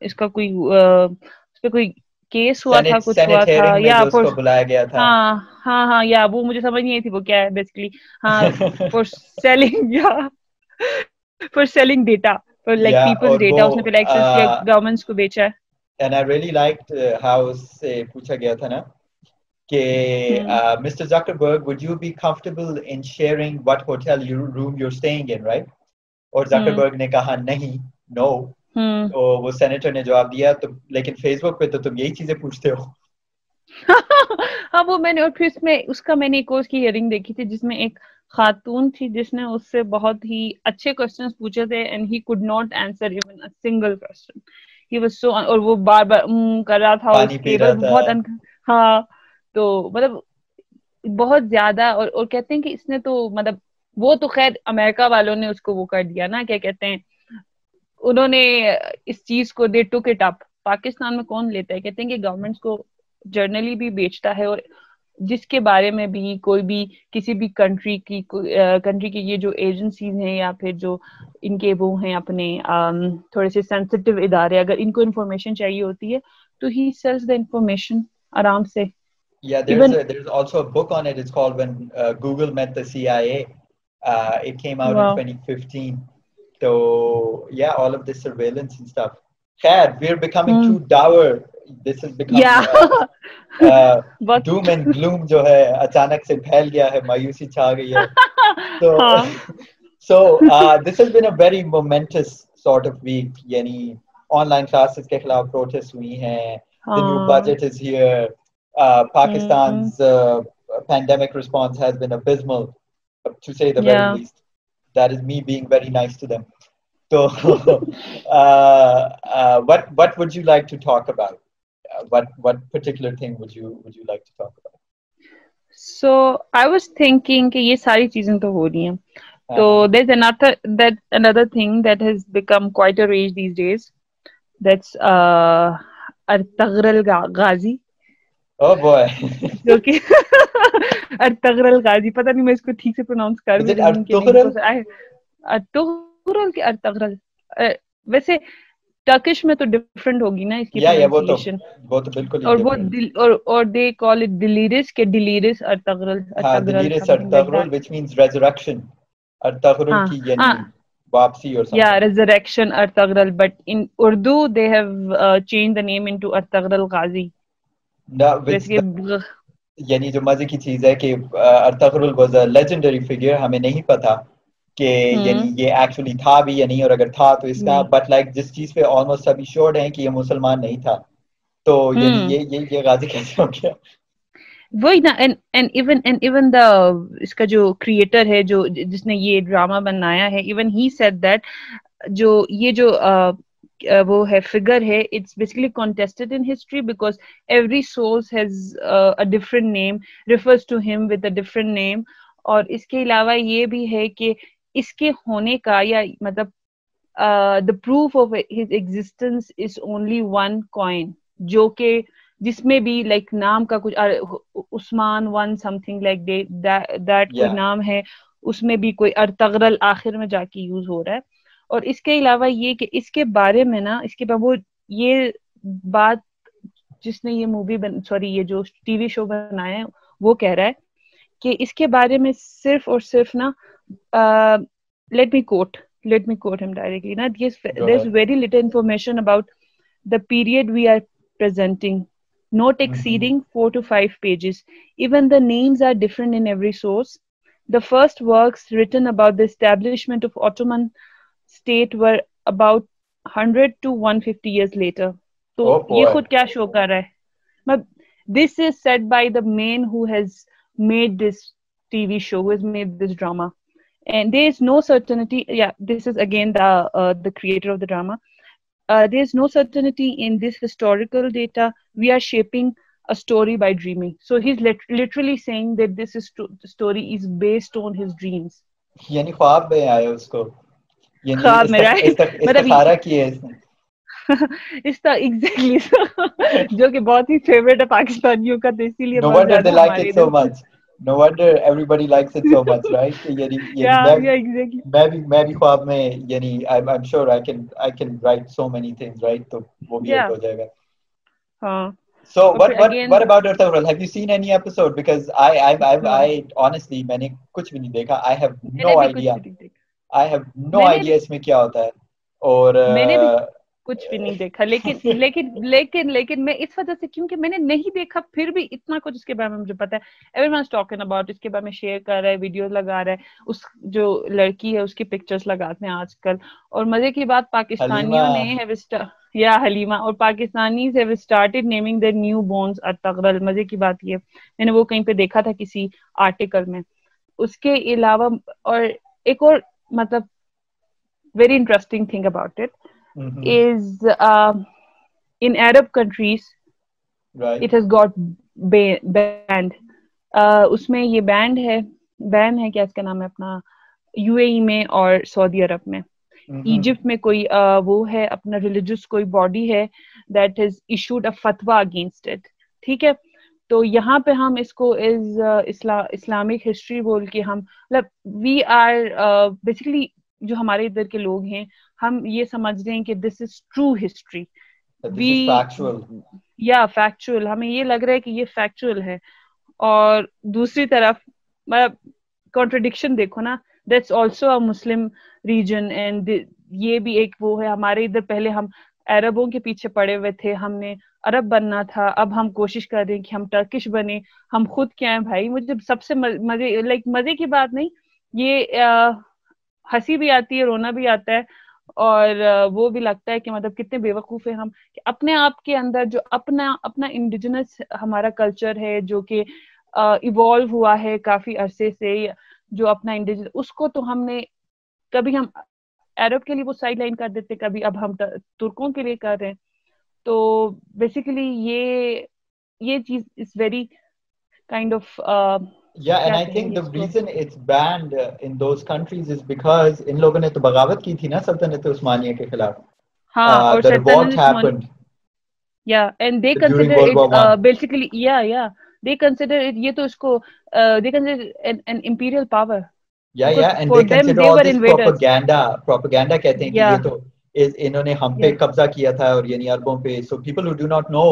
اس کا کوئی اس پہ کوئی کیس ہوا تھا کچھ ہوا تھا یا بلایا گیا تھا ہاں ہاں ہاں یا وہ مجھے سمجھ نہیں آئی تھی وہ کیا ہے بیسکلی ہاں فار سیلنگ یا for selling data for like people's data اس نے پہلے ایکسس کیا گورنمنٹس کو بیچا ہے and I really liked how سے پوچھا گیا تھا نا کہ Mister Zuckerberg would you be comfortable in sharing what hotel room you staying in right اور زکربرگ نے کہا نہیں نو تو وہ سینیٹر نے جواب دیا لیکن فیس بک پہ تو تم یہی چیزیں پوچھتے ہو۔ ہاں وہ میں نے اور پھر اس میں اس کا میں نے ایک کی ہیئرنگ دیکھی تھی جس میں ایک خاتون تھی جس نے اس سے بہت ہی اچھے کوشچن پوچھے تھے and he could not answer even single question he was so اور وہ بار بار کر رہا تھا اس کے بہت ہاں تو مطلب بہت زیادہ اور اور کہتے ہیں کہ اس نے تو مطلب وہ تو خیر امریکہ والوں نے اس کو وہ کر دیا نا کیا کہتے ہیں؟ انہوں نے اس چیز کو دے ٹوک اٹ اپ پاکستان میں کون لیتا ہے کہتے ہیں کہ گورنمنٹس کو جرنلی بھی بیچتا ہے اور جس کے بارے میں بھی کوئی بھی کسی بھی کنٹری کی کنٹری کی یہ جو ایجنسیز ہیں یا پھر جو ان کے وہ ہیں اپنے تھوڑے سے سینسٹیو ادارے اگر ان کو انفارمیشن چاہیے ہوتی ہے تو ہی سیلس دا انفارمیشن آرام سے Yeah, there's, Even, a, there's also a book on it. It's called When uh, Google Met the CIA. Uh, it came out wow. in 2015. تو یا all of this surveillance and stuff خیر we are becoming to dour this is become یا doom and gloom جو ہے اچانک سے پھیل گیا ہے مایوسی چھا گئی ہے تو so this has been a very moments sort of week یعنی آن لائن کلاسز کے خلاف پروٹیسٹ ہوئی ہیں the new budget is here Pakistan pandemic response has been abysmal to say the very least That is me being very nice to them. So, what what would you like to talk about? What what particular thing would you would you like to talk about? So I was thinking کہ یہ ساری چیزیں تو ہو رہی ہیں So there's another that another thing that has become quite a rage these days. That's uh, Artagral Ghazi. Oh boy. جو کہ ارتغرل غازی پتہ نہیں میں اس کو ٹھیک سے پروناؤنس کر ارتغرل کے ارتغرل ویسے ٹرکش میں تو ڈیفرنٹ ہوگی نا اس کی اور وہ اور اور دے کال اٹ ڈلیرس کے Dirilis Ertugrul Dirilis Ertugrul which means resurrection. Ertugrul کی یعنی واپسی اور یا resurrection Ertugrul but in Urdu they have change the name into Ertugrul Ghazi یعنی جو مزے کی چیز ہے کہ Ertugrul was a legendary figure ہمیں نہیں پتا کہ یعنی یہ ایکچولی تھا بھی یا نہیں اور اگر تھا تو اس کا بٹ لائک جس چیز پہ آلموسٹ سبھی شورڈ ہیں کہ یہ مسلمان نہیں تھا۔ تو یعنی یہ یہ غازی کیسے ہو گیا؟ وہی نا ایون ایون دا اس کا جو کریٹر ہے جو جس نے یہ ڈرامہ بنایا ہے ایون ہی سیٹ دیٹ جو یہ جو وہ ہے فگر ہے it's basically contested in history because every source has different name refers to him with a different name اور اس کے علاوہ یہ بھی ہے کہ اس کے ہونے کا یا مطلب the proof of his existence is only one coin جو کہ جس میں بھی لائک نام کا کچھ Osman one something like that کوئی نام ہے اس میں بھی کوئی ارتغرل آخر میں جا کے یوز ہو رہا ہے۔ اور اس کے علاوہ یہ کہ اس کے بارے میں نا اس کے بعد وہ یہ بات جس نے یہ مووی سوری یہ جو ٹی وی شو بنایا ہے وہ کہہ رہا ہے کہ اس کے بارے میں صرف اور صرف نا let me quote let me quote ہم ڈائریکٹلی نا there is very little information about the period we are presenting not exceeding mm-hmm. four to five pages. Even the names are different in every source. The first works written about the establishment of Ottoman state or about hundred to one fifty years later تو یہ خود کیا show کر رہا ہے؟ This is set by the man has made this T V show has made this drama and there is no certainty this is again the creator of the drama there is no certainty in this historical data we are shaping story by dreaming so has literally seeing this story is based on his dreams یعنی خواب میں آیا اس کو۔ یعنی خواب میرا اس نے؟ Exactly جو کہ بہت ہی فیوریٹ ہے پاکستانیوں کا تو اسی لیے no wonder they like it so much no wonder everybody likes it so much right یعنی یعنی میں بھی میں بھی خواب میں یعنی I am sure I can I can right so what what what about your Have you seen any episode? Because I I I I honestly I have no idea. I have no idea اس میں کیا ہوتا ہے۔ اور کچھ بھی نہیں دیکھا۔ لیکن لیکن لیکن لیکن میں اس وجہ سے کیونکہ میں نے نہیں دیکھا پھر بھی اتنا کچھ اس کے بارے میں مجھے پتا ہے۔ ایوری ون اباؤٹ اس کے بارے میں شیئر کر رہا ہے لگا رہا ہے۔ اس جو لڑکی ہے اس کی پکچرز لگاتے ہیں آج کل۔ اور مزے کی بات پاکستانیوں نے یا حلیمہ۔ اور Pakistanis naming their newborns Ertugrul مزے کی بات یہ میں نے وہ کہیں پہ دیکھا تھا کسی آرٹیکل میں۔ اس کے علاوہ اور ایک اور مطلب very interesting thing about it is in Arab countries it has got banned اس میں یہ بینڈ ہے بین ہے کیا اس کا نام ہے اپنا یو اے ای میں اور سعودی عرب میں ایجپٹ میں کوئی وہ ہے اپنا ریلیجس کوئی باڈی ہے that has issued a fatwa against it ٹھیک ہے تو یہاں پہ ہم اس کو از اسلامک ہسٹری بول کے ہم مطلب وی آر بیسکلی جو ہمارے ادھر کے لوگ ہیں ہم یہ سمجھ رہے ہیں کہ this is true history we یا فیکچوئل ہمیں یہ لگ رہا ہے کہ یہ فیکچوئل ہے۔ اور دوسری طرف مطلب کانٹرڈکشن دیکھو نا that's also a Muslim region and یہ بھی ایک وہ ہے۔ ہمارے ادھر پہلے ہم عربوں کے پیچھے پڑے ہوئے تھے ہم نے عرب بننا تھا، اب ہم کوشش کر رہے ہیں کہ ہم ٹرکش بنے ہم خود کیا ہیں بھائی؟ مجھے سب سے مزے لائک مزے کی بات نہیں، یہ ہنسی بھی آتی ہے، رونا بھی آتا ہے، اور وہ بھی لگتا ہے کہ مطلب کتنے بیوقوف ہیں ہم، کہ اپنے آپ کے اندر جو اپنا اپنا انڈیجنس ہمارا کلچر ہے، جو کہ ایوالو ہوا ہے کافی عرصے سے، جو اپنا انڈیجنس اس کو تو ہم نے کبھی ہم عرب کے لیے وہ سائڈ لائن کر دیتے، کبھی اب ہم ترکوں کے لیے کر رہے ہیں۔ تو بیسیکلی یہ یہ چیز از ویری کائنڈ آف یا and I think the reason it's banned in those countries is because ان لوگوں نے تو بغاوت کی تھی نا سلطنت عثمانیہ کے خلاف. ہاں uh, اور revolt happened yeah and they consider basically yeah yeah they consider یہ تو اس کو they consider an imperial power yeah yeah and they consider all this propaganda propaganda کہتے ہیں کہ یہ تو انہوں نے ہم پہ قبضہ کیا تھا اور یعنی عربوں پہ۔ So people who do not know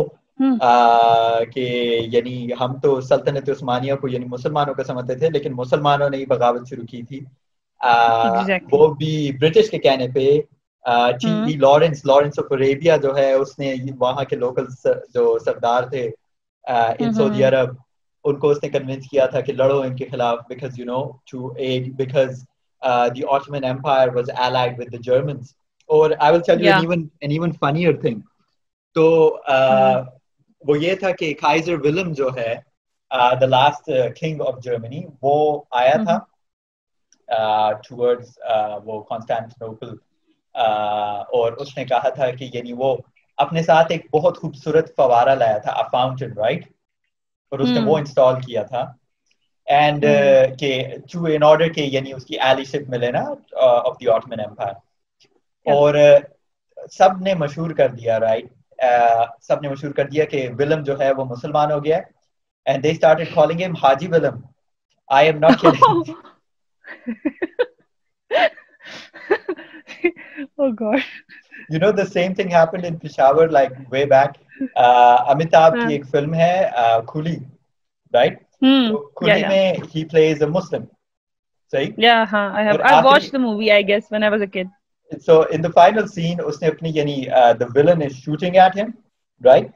کہ یعنی ہم تو سلطنت عثمانیہ کو یعنی مسلمانوں کا سمجھتے تھے لیکن مسلمانوں نے ہی بغاوت شروع کی تھی۔ وہ بھی برٹش کے کہنے پہ لارنس لارنس آف اریبیا جو ہے اس نے وہاں کے لوکل جو سردار تھے ان سعودی عرب ان کو اس نے کنونس کیا تھا کہ لڑو ان کے خلاف because you know to add because the Ottoman empire was allied with the Germans will tell you yeah. an even an even funnier thing. So uh, mm. وہ یہ تھا کہ کائزر ولم جو ہے the last king of Germany وہ آیا تھا towards وہ کانسٹینٹنوپل اور اس نے کہا تھا کہ یعنی وہ اپنے ساتھ ایک بہت خوبصورت فوارہ لایا تھا فاؤنٹن رائٹ اور اس نے وہ انسٹال کیا تھا اینڈ کہ ٹو ان آرڈر کہ یعنی اس کی ایلی شپ ملے نا آف دی آٹمن امپائر اور سب نے مشہور کر دیا رائٹ سب نے مشہور کر دیا کہ ولم جو ہے وہ مسلمان ہو گیا and they started calling him Haji Wilhelm I am not kidding oh god you know the same thing happened in Peshawar like way back uh, Amitabh کی ایک فلم ہے کھلی right کھلی میں he plays a Muslim صحیح yeah huh, I have I watched the movie I guess when I was a kid so in the final scene اس نے اپنی یعنی the villain is shooting at him right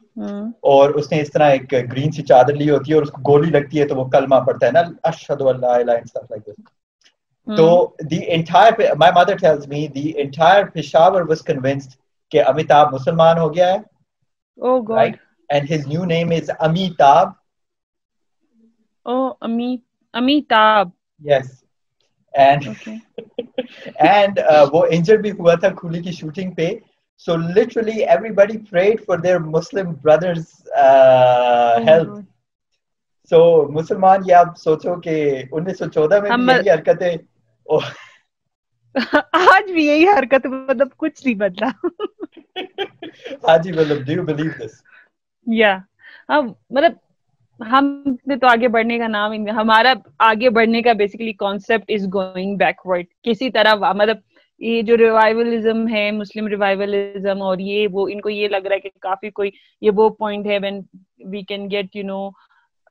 اور اس نے اس طرح ایک green سی چادر لی ہوتی ہے اور اس کو گولی لگتی ہے تو وہ کلمہ پڑھتا ہے نا اشہد ان لا الہ الا اللہ like this تو the entire my mother tells me the entire Peshawar was convinced کہ امیتاب مسلمان ہو گیا ہے oh god right? and his new name is Amitabh oh Amit Amitabh yes and and وہ انجر بھی ہوا تھا کھلی کی شوٹنگ پہ. So literally everybody prayed for their Muslim brothers help so مسلمان یہ آپ سوچو کہ انیس سو چودہ میں بھی یہی حرکتیں آج بھی یہی حرکت مطلب کچھ نہیں بدلا. ہاں جی مطلب ڈو یو بلیو دس یا مطلب ہم نے تو آگے بڑھنے کا نام ہمارا آگے بڑھنے کا basically concept is going backward کسی طرح مطلب یہ جو ریوائولزم ہے مسلم ریوائولزم اور یہ وہ، ان کو یہ لگ رہا ہے کہ کافی کوئی یہ وہ پوائنٹ ہے when we can get you know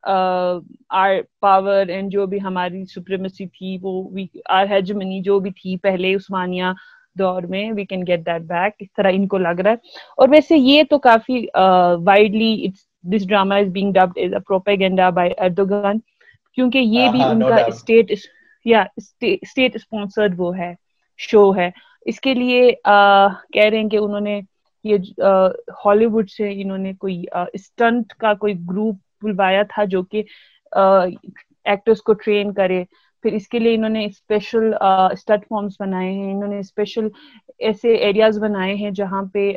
our power and جو بھی ہماری سپریمسی تھی، وہ آر ہیجمنی جو بھی تھی پہلے عثمانیہ دور میں we can get that back اس طرح ان کو لگ رہا ہے۔ اور ویسے یہ تو کافی uh, widely it's this drama is being dubbed as a propaganda by Erdogan کیونکہ یہ بھی ان کا اسٹیٹ یا اسٹیٹ اسپانسرڈ وہ ہے شو ہے۔ اس کے لیے کہہ رہے ہیں کہ انہوں نے یہ ہالی ووڈ سے انہوں نے کوئی اسٹنٹ کا کوئی گروپ بلوایا تھا جو کہ ایکٹرس کو ٹرین کرے۔ پھر اس کے لیے انہوں نے اسپیشل اسٹڈ فارمس بنائے ہیں۔ انہوں نے اسپیشل ایسے ایریاز بنائے ہیں جہاں پہ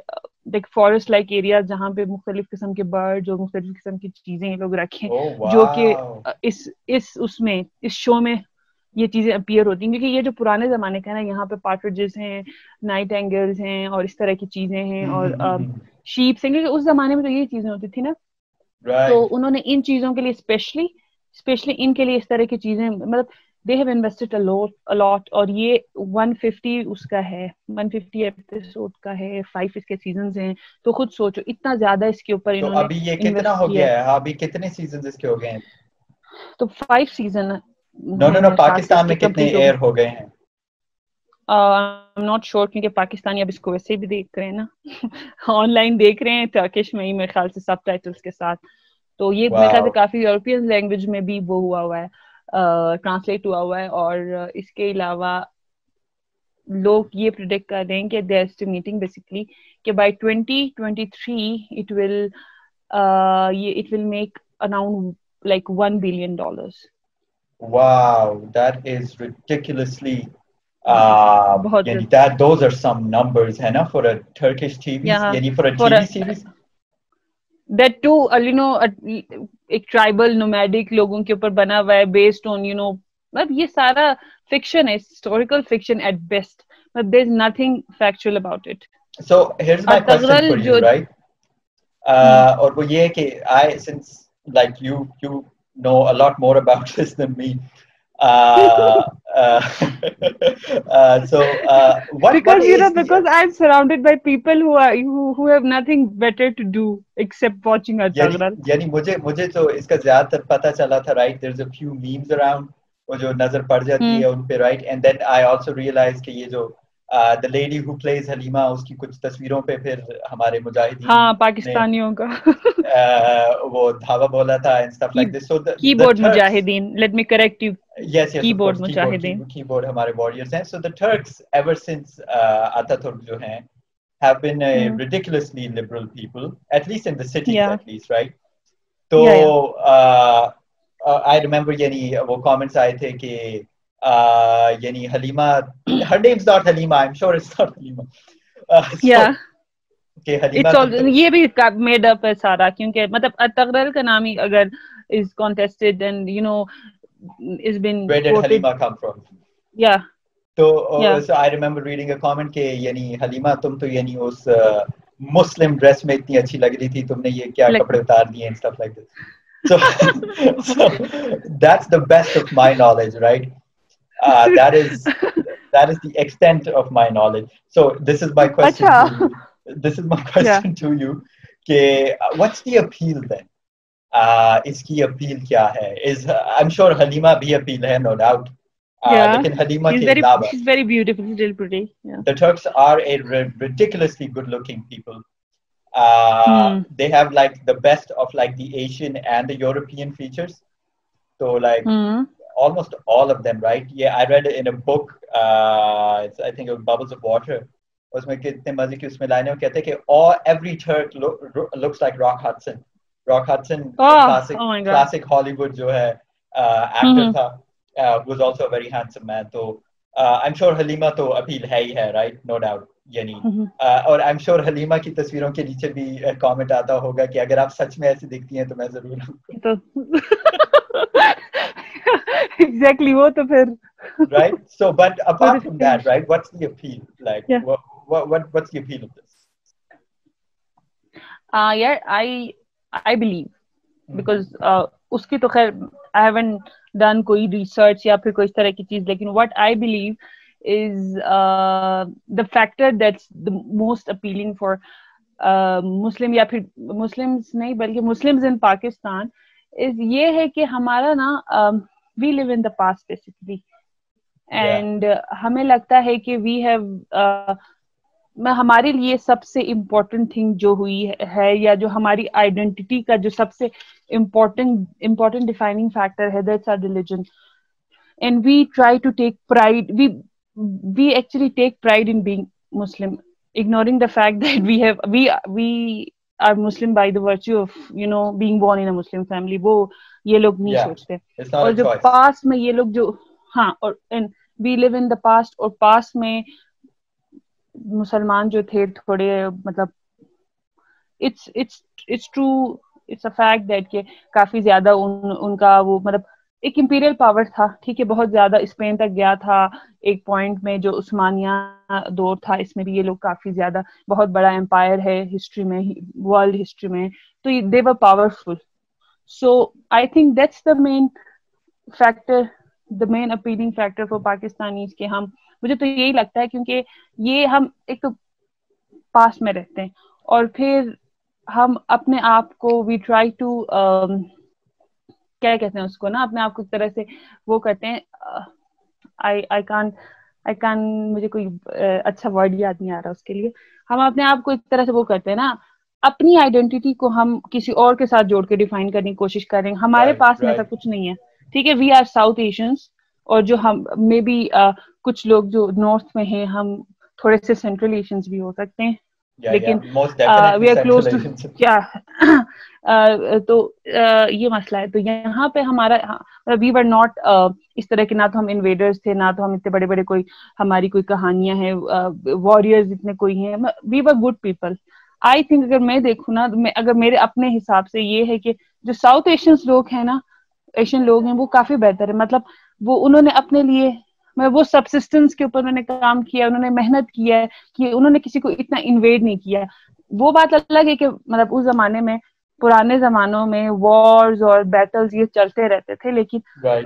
لائک فارسٹ لائک ایریا جہاں پہ مختلف قسم کے برڈ جو مختلف قسم کی چیزیں یہ لوگ رکھیں oh, جو کہ اس اس اس میں اس شو میں یہ چیزیں اپیئر ہوتی ہیں۔ کیونکہ یہ جو پرانے زمانے کا ہے نا یہاں پہ پارٹریجز ہیں نائٹ اینگلز ہیں اور اس طرح کی چیزیں ہیں اور شیپس ہیں۔ کیونکہ اس زمانے میں تو یہ چیزیں ہوتی تھی نا۔ تو انہوں نے ان چیزوں کے لیے اسپیشلی اسپیشلی ان کے لیے اس طرح کی چیزیں مطلب دے ہیو انویسٹڈ الاٹ اور یہ 150 اس کا ہے 150 ایپیسوڈ کا ہے 5 اس کے سیزنز ہیں تو خود سوچو اتنا زیادہ اس کے اوپر انہوں نے ابھی یہ کتنا ہو گیا ہے؟ ابھی کتنے سیزنز اس کے ہو گئے ہیں؟ تو 5 سیزن نو نو نو پاکستان میں کتنے ایئر ہو گئے؟ ہیں؟ I'm not sure کیونکہ پاکستانی اب اس کو ویسے بھی دیکھ رہے ہیں نا۔ آن لائن دیکھ رہے ہیں ٹرکش میں ہی میرے خیال سے سب ٹائٹلس کے ساتھ۔ تو یہ میرے خیال سے کافی یورپین لینگویج میں بھی وہ ہوا ہوا ہے۔ ٹرانسلیٹ ہوا ہوا ہے اور اس کے علاوہ لوگ یہ پرڈکٹ کر رہے ہیں کہ دیر میٹنگ بیسکلی کہ by twenty twenty three it will یہ it will make around like one billion dollars Wow, that is ridiculously uh, yani that those are some numbers ہے نا for a Turkish TV yeah, yani for a TV a, series? That too uh, you know uh, ایک tribal nomadic لوگوں کے اوپر بنا ہوا ہے based on you know مطلب یہ سارا فکشن ہے ہسٹوریکل فکشن ایٹ بیسٹ مطلب there is nothing factual about it so here's my question for you right اور وہ یہ ہے کہ I sense like you you know a lot more about this than me so what, because what you know because i'm surrounded by people who are who, who have nothing better to do except watching a yani, yani mujhe mujhe to iska zyadar pata chala tha right? There's a few memes around وہ جو نظر پڑ جاتی ہے ان پہ right and then I also realize کہ یہ جو the lady who plays Halima اس کی کچھ تصویروں پہ پھر ہمارے مجاہدین ہاں پاکستانیوں کا وہ دھاوا بولا تھا یس کی بورڈ مجاہدین کی بورڈ ہمارے وارریئرز ہیں so the Turks ever since آتا ترک جو ہیں have been a mm. ridiculously liberal people at least in the cities yeah. at least right so yeah, yeah. Uh, uh, i remember yani وہ comments آئے تھے کہ یعنی Halime her name is not Halime I am sure it's not Halime یا یہ بھی made up ہے سارا کیونکہ مطلب تغرل کا نام ہی اگر is contested and you know is been where did Halime come from یا تو so I remember reading a comment کہ یعنی حلیمہ تم تو یعنی اس مسلم ڈریس میں اتنی اچھی لگ رہی تھی تم نے یہ کیا کپڑے اتار دیے and stuff like this so, so that's the best of my knowledge right? Uh, that is that is the extent of my knowledge. So this is my question to you. this is my question yeah. to you. کتنے مزے like Rock Hudson Rock Hudson classic Hollywood جو ہے actor تھا was also very handsome man تو I am sure Halime تو appeal ہے ہی ہے رائٹ نو ڈاؤٹ یعنی اور آئی ایم شیور حلیمہ کی تصویروں کے نیچے بھی کامنٹ آتا ہوگا کہ اگر آپ سچ میں ایسی دیکھتی ہیں تو میں ضرور ایگزیکٹلی وہ تو پھر right so but apart from that right what's the appeal like what what's the appeal of this یار آئی mm-hmm. because uh اس کی تو خیر I haven't done کوئی ریسرچ یا پھر کوئی اس طرح کی چیز لیکن what I believe is uh, the factor that's the most appealing for مسلم یا پھر مسلم نہیں بلکہ مسلم ان پاکستان یہ ہے کہ ہمارا نا we live in the pass basically and ہمیں لگتا ہے کہ وی ہیو ہمارے لیے سب سے امپورٹنٹ تھنگ جو ہوئی ہے یا جو ہماری آئیڈینٹی کا جو سب سے امپورٹنٹ امپورٹنٹ ڈیفائننگ فیکٹر ہے that's our religion and we try to take pride we we actually take pride in being Muslim the fact that we have we we are muslim by the virtue of you know being born in a muslim family. وہ یہ لوگ نہیں سوچتے. اور جو پاس میں یہ لوگ جو ہاں اور وی لیو ان دا پاسٹ اور پاس میں مسلمان جو تھے، تھوڑے مطلب it's it's it's true it's a fact that کہ کافی زیادہ ان ان کا وہ مطلب ایک امپیریل پاور تھا، ٹھیک ہے، بہت زیادہ اسپین تک گیا تھا، ایک پوائنٹ میں جو عثمانیہ دور تھا، اس میں بھی یہ لوگ کافی زیادہ، بہت بڑا امپائر ہے ہسٹری میں ورلڈ ہسٹری میں، تو they were powerful so I think that's the main factor the main appealing factor for Pakistani کہ ہم مجھے تو یہی لگتا ہے کیونکہ یہ ہم ایک تو پاس میں رہتے ہیں اور پھر ہم اپنے آپ کو وی ٹرائی ٹو کیا کہتے ہیں اس کو نا اپنے آپ کو ایک طرح سے وہ کرتے ہیں آئی کان آئی کان مجھے کوئی اچھا ورڈ یاد نہیں آ رہا اس کے لیے۔ ہم اپنے آپ کو ایک طرح سے وہ کرتے ہیں نا اپنی آئیڈینٹی کو ہم کسی اور کے ساتھ جوڑ کے ڈیفائن کرنے کی کوشش کر رہے ہیں۔ ہمارے پاس ایسا کچھ نہیں ہے۔ ٹھیک ہے وی آر ساؤتھ ایشینس اور جو ہم مے بی کچھ لوگ جو نارتھ میں ہیں ہم تھوڑے سے سینٹرل ایشینس بھی ہو سکتے ہیں۔ لیکن وی آر کلوز ٹو کیا؟ تو یہ مسئلہ ہے۔ تو یہاں پہ ہمارا وی ور ناٹ اس طرح کے نہ تو ہم انویڈرز تھے نہ تو ہم اتنے بڑے بڑے کوئی ہماری کوئی کہانیاں ہیں واریئرز اتنے کوئی ہیں۔ We were good people I think اگر میں دیکھوں نا اگر میرے اپنے حساب سے یہ ہے کہ جو ساؤتھ ایشینس لوگ ہیں نا ایشین لوگ ہیں وہ کافی بہتر ہے مطلب وہ انہوں نے اپنے لیے میں وہ سبسٹنس کے اوپر انہوں نے کام کیا انہوں نے محنت کیا ہے کہ انہوں نے کسی کو اتنا انویڈ نہیں کیا۔ وہ بات الگ ہے کہ مطلب اس زمانے میں پرانے زمانوں میں وارز اور بیٹلز یہ چلتے رہتے تھے لیکن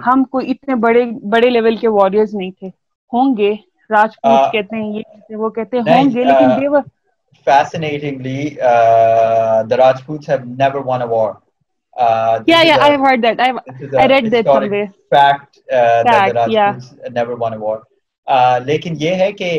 ہم کوئی اتنے بڑے بڑے لیول کے واریئرز نہیں تھے۔ ہوں گے راجپوت کہتے ہیں یہ وہ کہتے ہیں ہوں گے لیکن they were fascinatingly uh, the Rajputs have never won a war Uh, yeah, yeah, I have heard that. I've, I read that somewhere. Fact, uh, fact that yeah. never won a war. Uh, لیکن یہ ہے کہ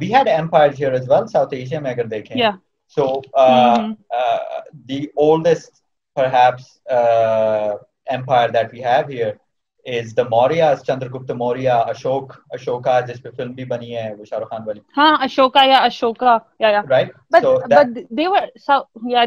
we had empires here as well, South Asia میں اگر دیکھیں. Yeah. So uh, mm-hmm. uh, the oldest, perhaps, uh, empire that we have here is the Mauryas, Chandragupta Maurya, Ashok, Ashoka, جس پہ film بھی بنی ہے وہ شاہ رخ خان والی. ہاں Ashoka یا Ashoka, yeah, yeah. Right. But so that, but they were so yeah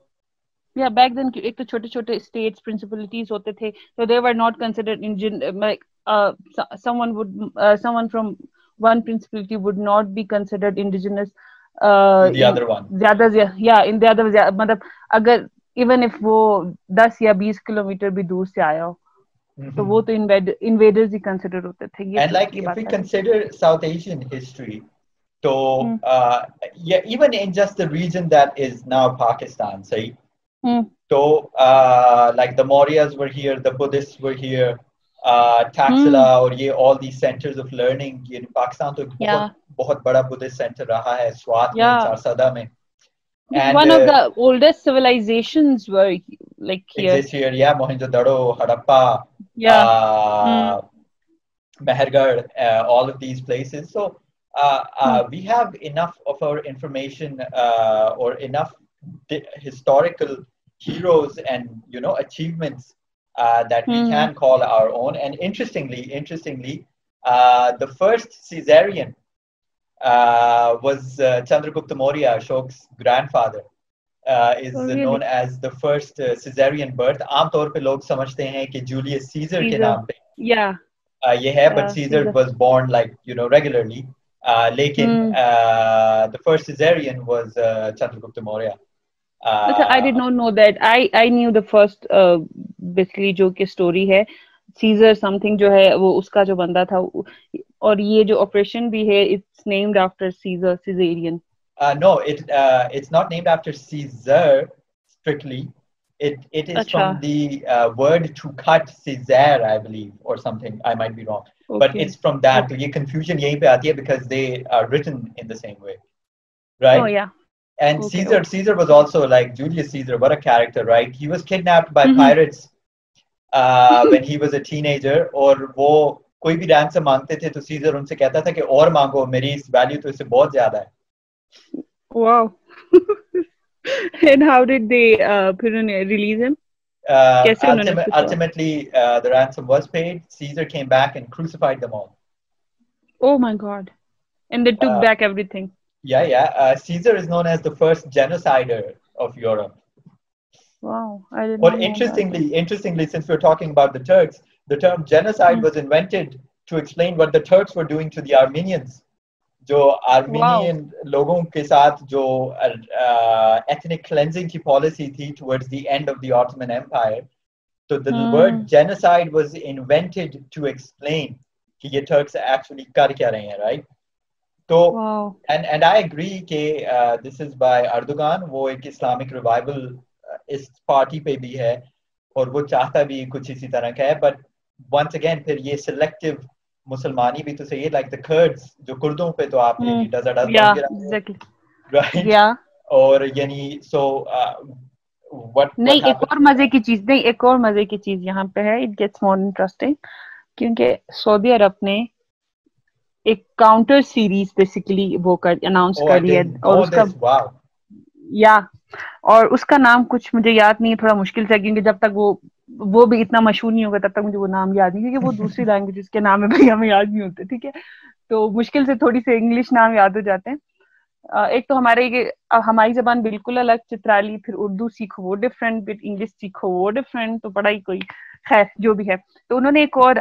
Mm-hmm. یا بیک دین ایک تو چھوٹے چھوٹے اسٹیٹس پرنسپلٹیز ہوتے تھے تو they were not considered someone would someone from one principality would not be considered indigenous زیادہ یا ان مطلب اگر ایون اف وہ دس یا بیس کلو میٹر بھی دور سے آیا ہو تو وہ تو انویڈرز ہی کنسیڈر ہوتے تھے and like if we consider South Asian history تو even in just the region that is now Pakistan صحیح تو like the Mauryas were here the Buddhist were here Taxila اور یہ all the centres of learning یہ پاکستان تو بہت بہت بڑا بدھسٹ سینٹر رہا ہے سوات میں سارسادہ میں one of the oldest civilizations were like here exist here yeah mohenjo-daro harappa yeah uh, mm. mehergarh uh, all of these places so uh, uh, mm. we have enough of our information uh, or enough historical heroes and you know achievements uh, that we mm. can call our own. And interestingly, interestingly, uh, the first Caesarian uh, was uh, Chandragupta Maurya, Ashok's grandfather. Uh, is oh, really? known as the first uh, Caesarian birth. عام طور پہ لوگ سمجھتے ہیں کہ Julius scissor کے نام پہ yeah. uh, یہ ہے but Caesar, Caesar was born like you know regularly uh, لیکن mm. uh, the first Caesarian was uh, Chandragupta Maurya I did not know that I I knew the first basically جو کہ story ہے scissor some thing جو ہے وہ اس کا جو بندہ تھا اور یہ جو آپریشن بھی ہے it's named after Caesar caesarean no it's not named after Caesar strictly it it is Achha. from the uh, word to cut Caesar, I believe, or something. I might be wrong, okay. but it's from that. Okay. So confusion yahi pe aati hai because they are written in the same way, right? Oh yeah. and okay. caesar caesar was also like julius caesar what a character right he was kidnapped by mm-hmm. pirates uh, when he was a teenager or wo koi bhi ransom mangte the to caesar unse kehta tha ki aur mango meri is value to isse bahut zyada hai wow and how did they uh, release him uh, ultimate, ultimately uh, the ransom was paid caesar came back and crucified them all oh my god and they took uh, back everything Yeah, yeah. Uh, Caesar is known as the first genocider of Europe. Wow, I didn't. But interestingly, interestingly, since we're talking about the Turks, the term genocide mm-hmm. was invented to explain what the Turks were doing to the Armenians جو Armenian لوگوں کے ساتھ جو ethnic cleansing کی policy تھی towards the end of the Ottoman empire تو the word genocide was invented to explain کہ یہ ٹرکس ایکچولی کر کیا رہے ہیں رائٹ تو اینڈ آئی اگری کہ دس از بائی اردوگان وہ ایک اسلامک ریوائول اس پارٹی پہ بھی ہے اور وہ چاہتا بھی کچھ اسی طرح کا ہے. بٹ ونس اگین پھر یہ سلیکٹو مسلمانی بھی تو صحیح ہے. لائک دا کرڈز جو کردوں پہ تو آپ نے ڈزا ڈزا اور یعنی سو نہیں ایک اور مزے کی چیز نہیں ایک اور مزے کی چیز یہاں پہ ہے. اٹ گیٹس مور انٹرسٹنگ کیونکہ سعودی عرب نے ایک کاؤنٹر سیریز بیسیکلی وہ کر اناؤنس کر لیا اور اس کا یا اور اس کا نام کچھ مجھے یاد نہیں ہے تھوڑا مشکل سے کیونکہ جب تک وہ وہ بھی اتنا مشہور نہیں ہوگا تب تک مجھے وہ نام یاد نہیں کیونکہ وہ دوسری لینگویج کے نام ہے بھائی ہمیں یاد نہیں ہوتے ٹھیک ہے؟ تو مشکل سے تھوڑی سی انگلش نام یاد ہو جاتے ہیں۔ ایک تو ہمارے ہماری زبان بالکل الگ چترالی پھر اردو سیکھو وہ ڈفرینٹ پھر انگلش سیکھو وہ ڈفرینٹ تو پڑھائی کوئی خیر جو بھی ہے۔ تو انہوں نے ایک اور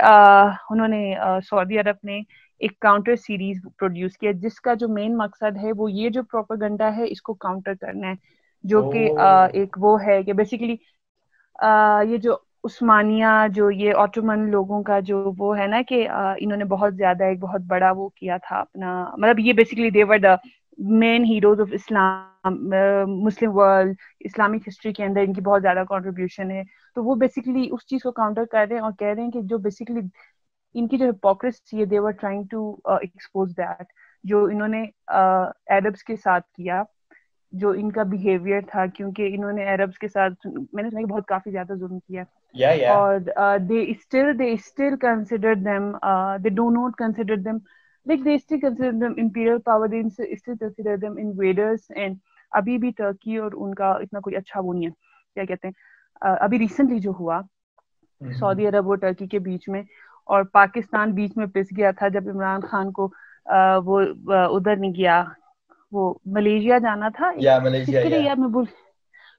انہوں نے سعودی عرب نے ایک کاؤنٹر سیریز پروڈیوس کیا جس کا جو مین مقصد ہے وہ یہ جو پروپر گنڈا ہے اس کو کاؤنٹر کرنا ہے۔ جو کہ ایک وہ ہے کہ بیسیکلی یہ جو عثمانیہ جو یہ آٹومن لوگوں کا جو وہ ہے نا کہ انہوں نے بہت زیادہ ایک بہت بڑا وہ کیا تھا اپنا۔ مطلب یہ basically they're the main heroes of Islam Muslim world Islamic history کے اندر ان کی بہت زیادہ کانٹریبیوشن ہے۔ تو وہ بیسکلی اس چیز کو کاؤنٹر کر رہے ہیں اور کہہ رہے ہیں کہ جو بیسکلی ان کی جو ہپوکریسی ہے they're trying to expose that جو انہوں نے ایربس کے ساتھ کیا جو ان کا بیہیویئر تھا کیونکہ انہوں نے عربس کے ساتھ میں نے بہت کافی زیادہ ظلم کیا. اور they still they still consider them they do not consider them like they still consider them imperial power they still consider them invaders and ابھی بھی ٹرکی اور ان کا اتنا کوئی اچھا وہ نہیں ہے کیا کہتے ہیں ابھی ریسنٹلی جو ہوا سعودی عرب اور ٹرکی کے بیچ میں اور پاکستان بیچ میں پس گیا تھا جب عمران خان کو وہ ادھر نہیں گیا۔ وہ ملیشیا جانا تھا؟ میں بول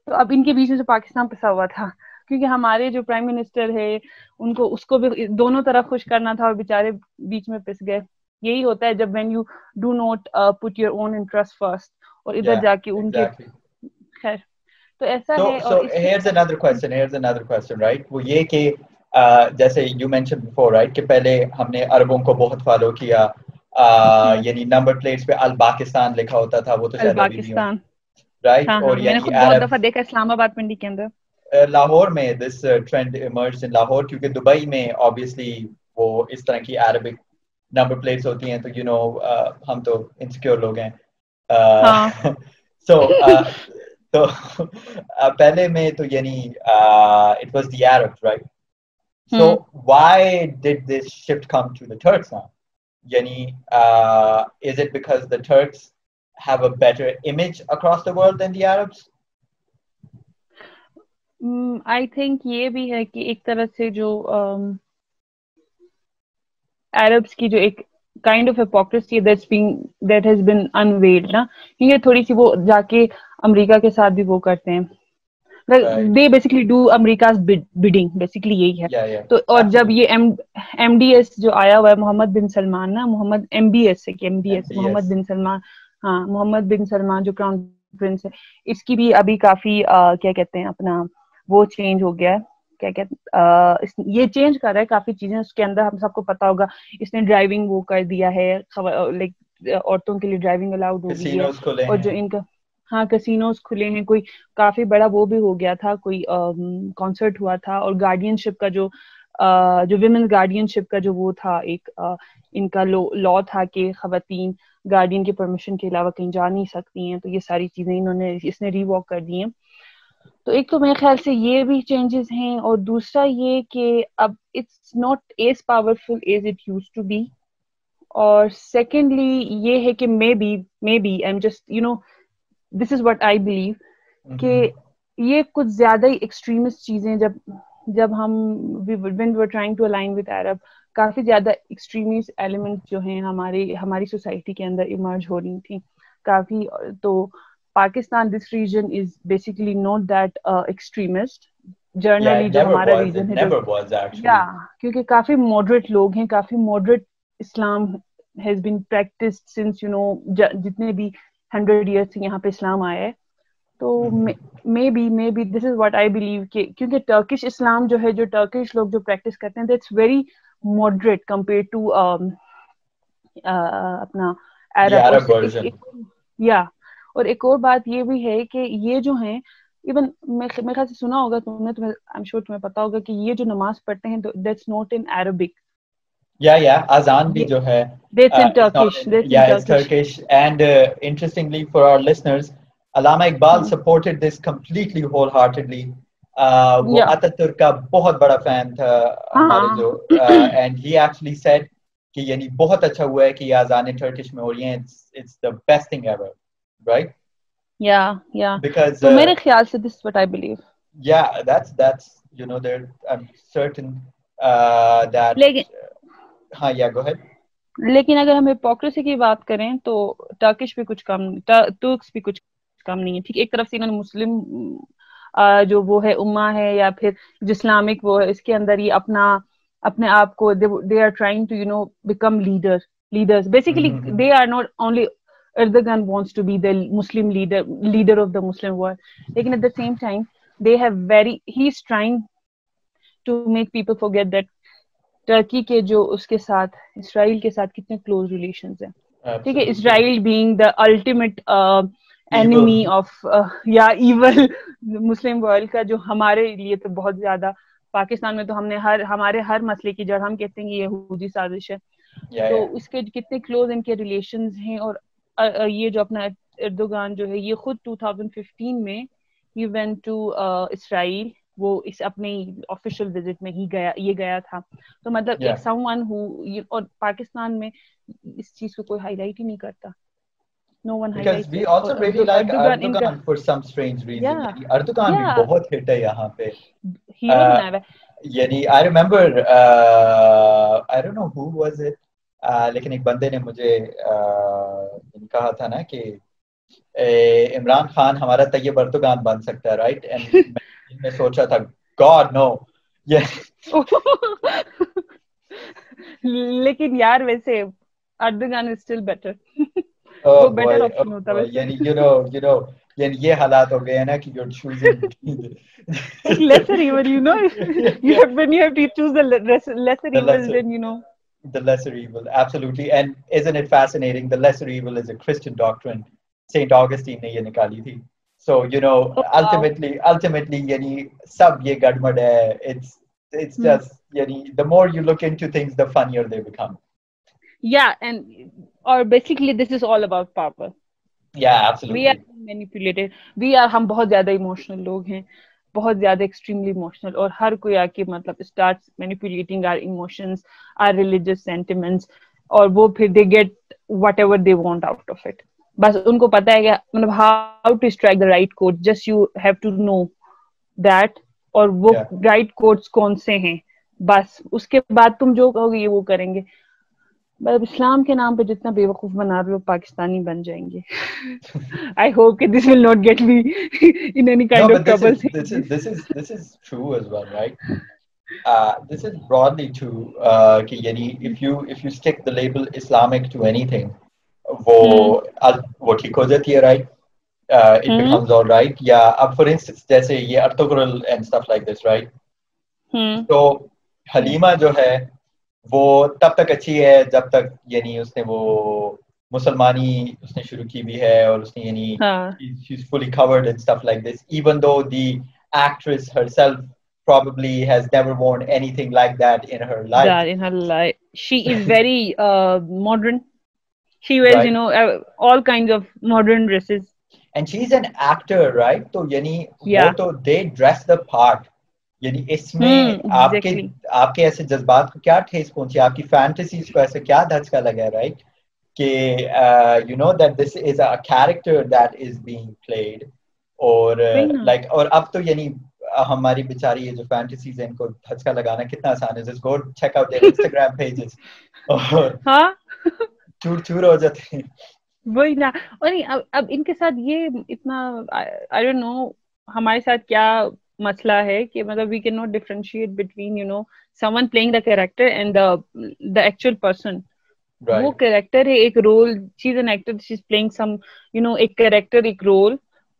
تو اب ان کے بیچ میں جو پاکستان پسا ہوا تھا۔ کیونکہ ہمارے جو پرائم منسٹر ہے ان کو اس کو بھی دونوں طرف خوش کرنا تھا اور بےچارے بیچ میں پس گئے۔ یہی ہوتا ہے جب when you do not put your own interest first اور ادھر جا کے ان کے خیر۔ تو ایسا ہے وہ یہ کہ جیسے یو مینشن بفور رائٹ کہ پہلے ہم نے عربوں کو بہت فالو کیا یعنی نمبر پلیٹس پہ الباکستان لکھا ہوتا تھا وہ تو شاید الباکستان۔ رائٹ اور یعنی بہت دفعہ دیکھا اسلام آباد منڈی کے اندر۔ لاہور میں this trend emerged in Lahore کیونکہ دبئی میں obviously وہ اس طرح کی عربک نمبر پلیٹس ہوتی ہیں تو یو نو ہم تو انسیکیور لوگ ہیں۔ سو تو پہلے میں تو یعنی it was the Arab right so why did this shift come to the third now یعنی is it because the Turks have a better image across the world than the Arabs I think یہ بھی ہے کہ ایک طرح سے جو Arabs کی جو ایک kind of that's been that has been involved نا؟ کیونکہ تھوڑی سی وہ جا کے امریکہ کے ساتھ بھی وہ کرتے ہیں۔ They basically do America's bidding basically یہی ہے تو اور جب یہ ایم ڈی ایس جو آیا ہوا ہے محمد بن سلمان نا محمد ایم بی ایس ہے کہ M B S Mohammed bin Salman ہاں محمد بن سلمان جو کراؤن ڈفرینس ہے اس کی بھی ابھی کافی کیا کہتے ہیں اپنا وہ چینج ہو گیا ہے۔ کیا کہتے یہ چینج کر رہا ہے کافی چیزیں اس کے اندر ہم سب کو پتا ہوگا۔ اس نے ڈرائیونگ وہ کر دیا ہے لائک عورتوں کے لیے ڈرائیونگ الاؤڈ ہو گئی ہے۔ اور جو ان کا ہاں کسینوز کھلے ہیں، کوئی کافی بڑا وہ بھی ہو گیا تھا، کوئی کانسرٹ ہوا تھا، اور گارڈین شپ کا جو جو ویمن گارڈین شپ کا جو وہ تھا، ایک ان کا لا تھا کہ خواتین گارڈین کے پرمیشن کے علاوہ کہیں جا نہیں سکتی ہیں، تو یہ ساری چیزیں انہوں نے، اس نے ری واک کر دی ہیں۔ تو ایک تو میرے خیال سے یہ بھی چینجز ہیں، اور دوسرا یہ کہ اب it's not as powerful as it used to be اور سیکنڈلی یہ ہے کہ maybe maybe um just you know this is what I believe کہ یہ کچھ زیادہ ہی ایکسٹریمسٹ چیزیں جب جب ہم trying to align with Arab کافی زیادہ ایکسٹریمسٹ ایلیمنٹ جو ہیں ہماری ہماری سوسائٹی کے اندر ایمرج ہو رہی تھیں. کافی تو Pakistan this region is basically not that extremist generally جو ہمارا ریجن ہے کیونکہ کافی ماڈریٹ لوگ ہیں کافی moderate Islam has been practice since you know جتنے بھی ہنڈریڈ ایئر سے یہاں پہ اسلام آیا ہے۔ تو maybe maybe this is what I believe کہ کیونکہ ٹرکش اسلام جو ہے جو ٹرکش لوگ جو پریکٹس کرتے ہیں that's very moderate compare to اپنا یا اور ایک اور بات یہ بھی ہے کہ یہ جو ہیں ایون میرے خیال سے سنا ہوگا تم نے تمہیں تمہیں پتا ہوگا کہ یہ جو نماز پڑھتے ہیں دیٹس نوٹ ان عربک یا یا آزان بھی جو ہے Allama Iqbal supported this completely whole heartedly وہ اتاترک کا بہت بڑا فین تھا ہمارے جو اینڈ ہی ایکچولی سیڈ کہ یعنی بہت اچھا ہوا ہے کہ یہ آزانیں ٹرکش میں ہو رہی ہیں it's the best thing ever right? Yeah, yeah. Because so, uh, mere khayal se this is what I believe. Yeah, that's that's you know there I'm certain uh, that. لیکن ہاں یا گو لیکن اگر ہم ہپوکریسی کی بات کریں تو ٹرکش بھی کچھ کم ترکس بھی کچھ کم نہیں ہے ٹھیک؟ ایک طرف سے انہوں نے مسلم جو وہ ہے اما ہے یا پھر جو اسلامک وہ ہے اس کے اندر یہ اپنا اپنے آپ کو they are trying to you know become leader leaders basically they are not only Erdogan wants to be the Muslim leader leader of the Muslim world. Lekin at the same time, they have very he's trying to make people forget that Turkey کے جو اس کے ساتھ اسرائیل کے ساتھ کتنے close relations ہیں۔ ٹھیک ہے Israel being the ultimate enemy of یا ایول مسلم ورلڈ کا جو ہمارے لیے تو بہت زیادہ پاکستان میں تو ہم نے ہر ہمارے ہر مسئلے کی جڑ ہم کہتے ہیں کہ یہ یہودی سازش ہے۔ تو اس کے کتنے کلوز ان کے ریلیشنز ہیں اور یہ جو اپنا اردوگان جو ہے یہ خود 2015 میں ہی وین ٹو اسرائیل وہ اس اپنے آفیشیل وزٹ میں ہی گیا یہ گیا تھا۔ تو مطلب ایک سم ون ہو اور پاکستان میں اس چیز کو کوئی ہائی لائٹ ہی نہیں کرتا۔ No one because we also really like Erdogan, Erdogan for some strange reason. Yeah. Erdogan yeah. بھی بہت ہٹ ہے یہاں پہ۔ ہیرو بنایا ہے یعنی I remember uh, I don't know who was it لیکن ایک بندے نے مجھے کہا تھا نا کہ عمران خان ہمارا طیب اردگان بن سکتا ہے رائٹ میں سوچا تھا گاڈ نو لیکن یار ویسے ہو گئے نکالی تھی. لوگ ہیں بہت زیادہ get whatever they want out of it بس ان کو پتا ہے کہ مطلب how to strike the right code just you have to know that اور وہ رائٹ کوڈس کون سے ہیں؟ بس اس کے بعد تم جو کہو گے یہ وہ کریں گے۔ مطلب اسلام کے نام پہ جتنا بے وقوف بنا رہے ہو پاکستانی بن جائیں گے۔ آئی ہوپ کہ this will not get me in any kind of trouble this is true as well right? Uh, this is broadly true uh, کہ یعنی you if you stick the label islamic to anything وہ وہ ٹھیک ہو جاتی ہے right it becomes all right یا اب فار انسٹنس جیسے یہ Ertugrul and stuff like this right تو حلیمہ جو ہے وہ تب تک اچھی ہے جب تک یعنی اس نے وہ مسلمانی اس نے شروع کی بھی ہے اور اس نے یعنی she's fully covered and stuff like this even though the actress herself probably has never worn anything like that in her life. That in her life. She is very uh, modern. She wears right. you know uh, all kinds of modern dresses. And she's an actor right? so yani yeah. wo to they dress the part. یعنی اس میں آپ کے آپ کے ایسے جذبات کو کیا ٹھیس پہنچی؟ آپ کی فینٹسیز کو ایسے کیا دھچکا لگا رائٹ کہ you know that this is a character that is being played اور لائک اور اب تو یعنی ہماری بیچاری یہ جو فینٹسیز ہیں ان کو دھچکا لگانا کتنا آسان ہے۔ Just go check out their Instagram pages اور ہاں چور چور ہو جاتے ہیں۔ وہی نا۔ اور اب ان کے ساتھ یہ اتنا آئی ڈونٹ نو ہمارے ساتھ کیا مسئلہ ہے کہ مطلب we can not differentiate between you know someone playing the character and the actual person وہ کیریکٹر ہے ایک رول چیز an actor she's playing some you know ایک کیریکٹر ایک رول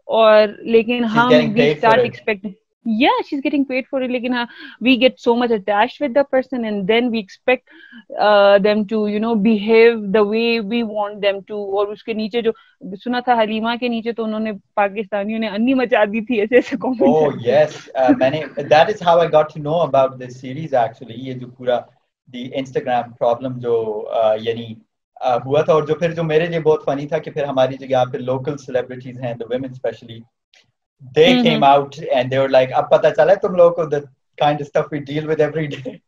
اور لیکن ہم we start expect yeah she's getting paid for it lekin uh, we get so much attached with the person and then we expect uh, them to you know behave the way we want them to اور اس کے نیچے جو سنا تھا حلیمہ کے نیچے تو انہوں نے پاکستانیوں نے انی مچا دی تھی ایسے ایسے کامنٹ oh yes uh, میں نے that is how I got to know about this series actually یہ جو پورا دی انسٹاگرام پرابلم جو uh, یعنی uh, ہوا تھا اور جو پھر جو میرے لیے بہت فنی تھا کہ پھر ہماری جو یہاں پہ لوکل سیلیبریٹیز ہیں the women especially they mm-hmm. came out and they were like ab pata chala tum log ko the kind of stuff we deal with every day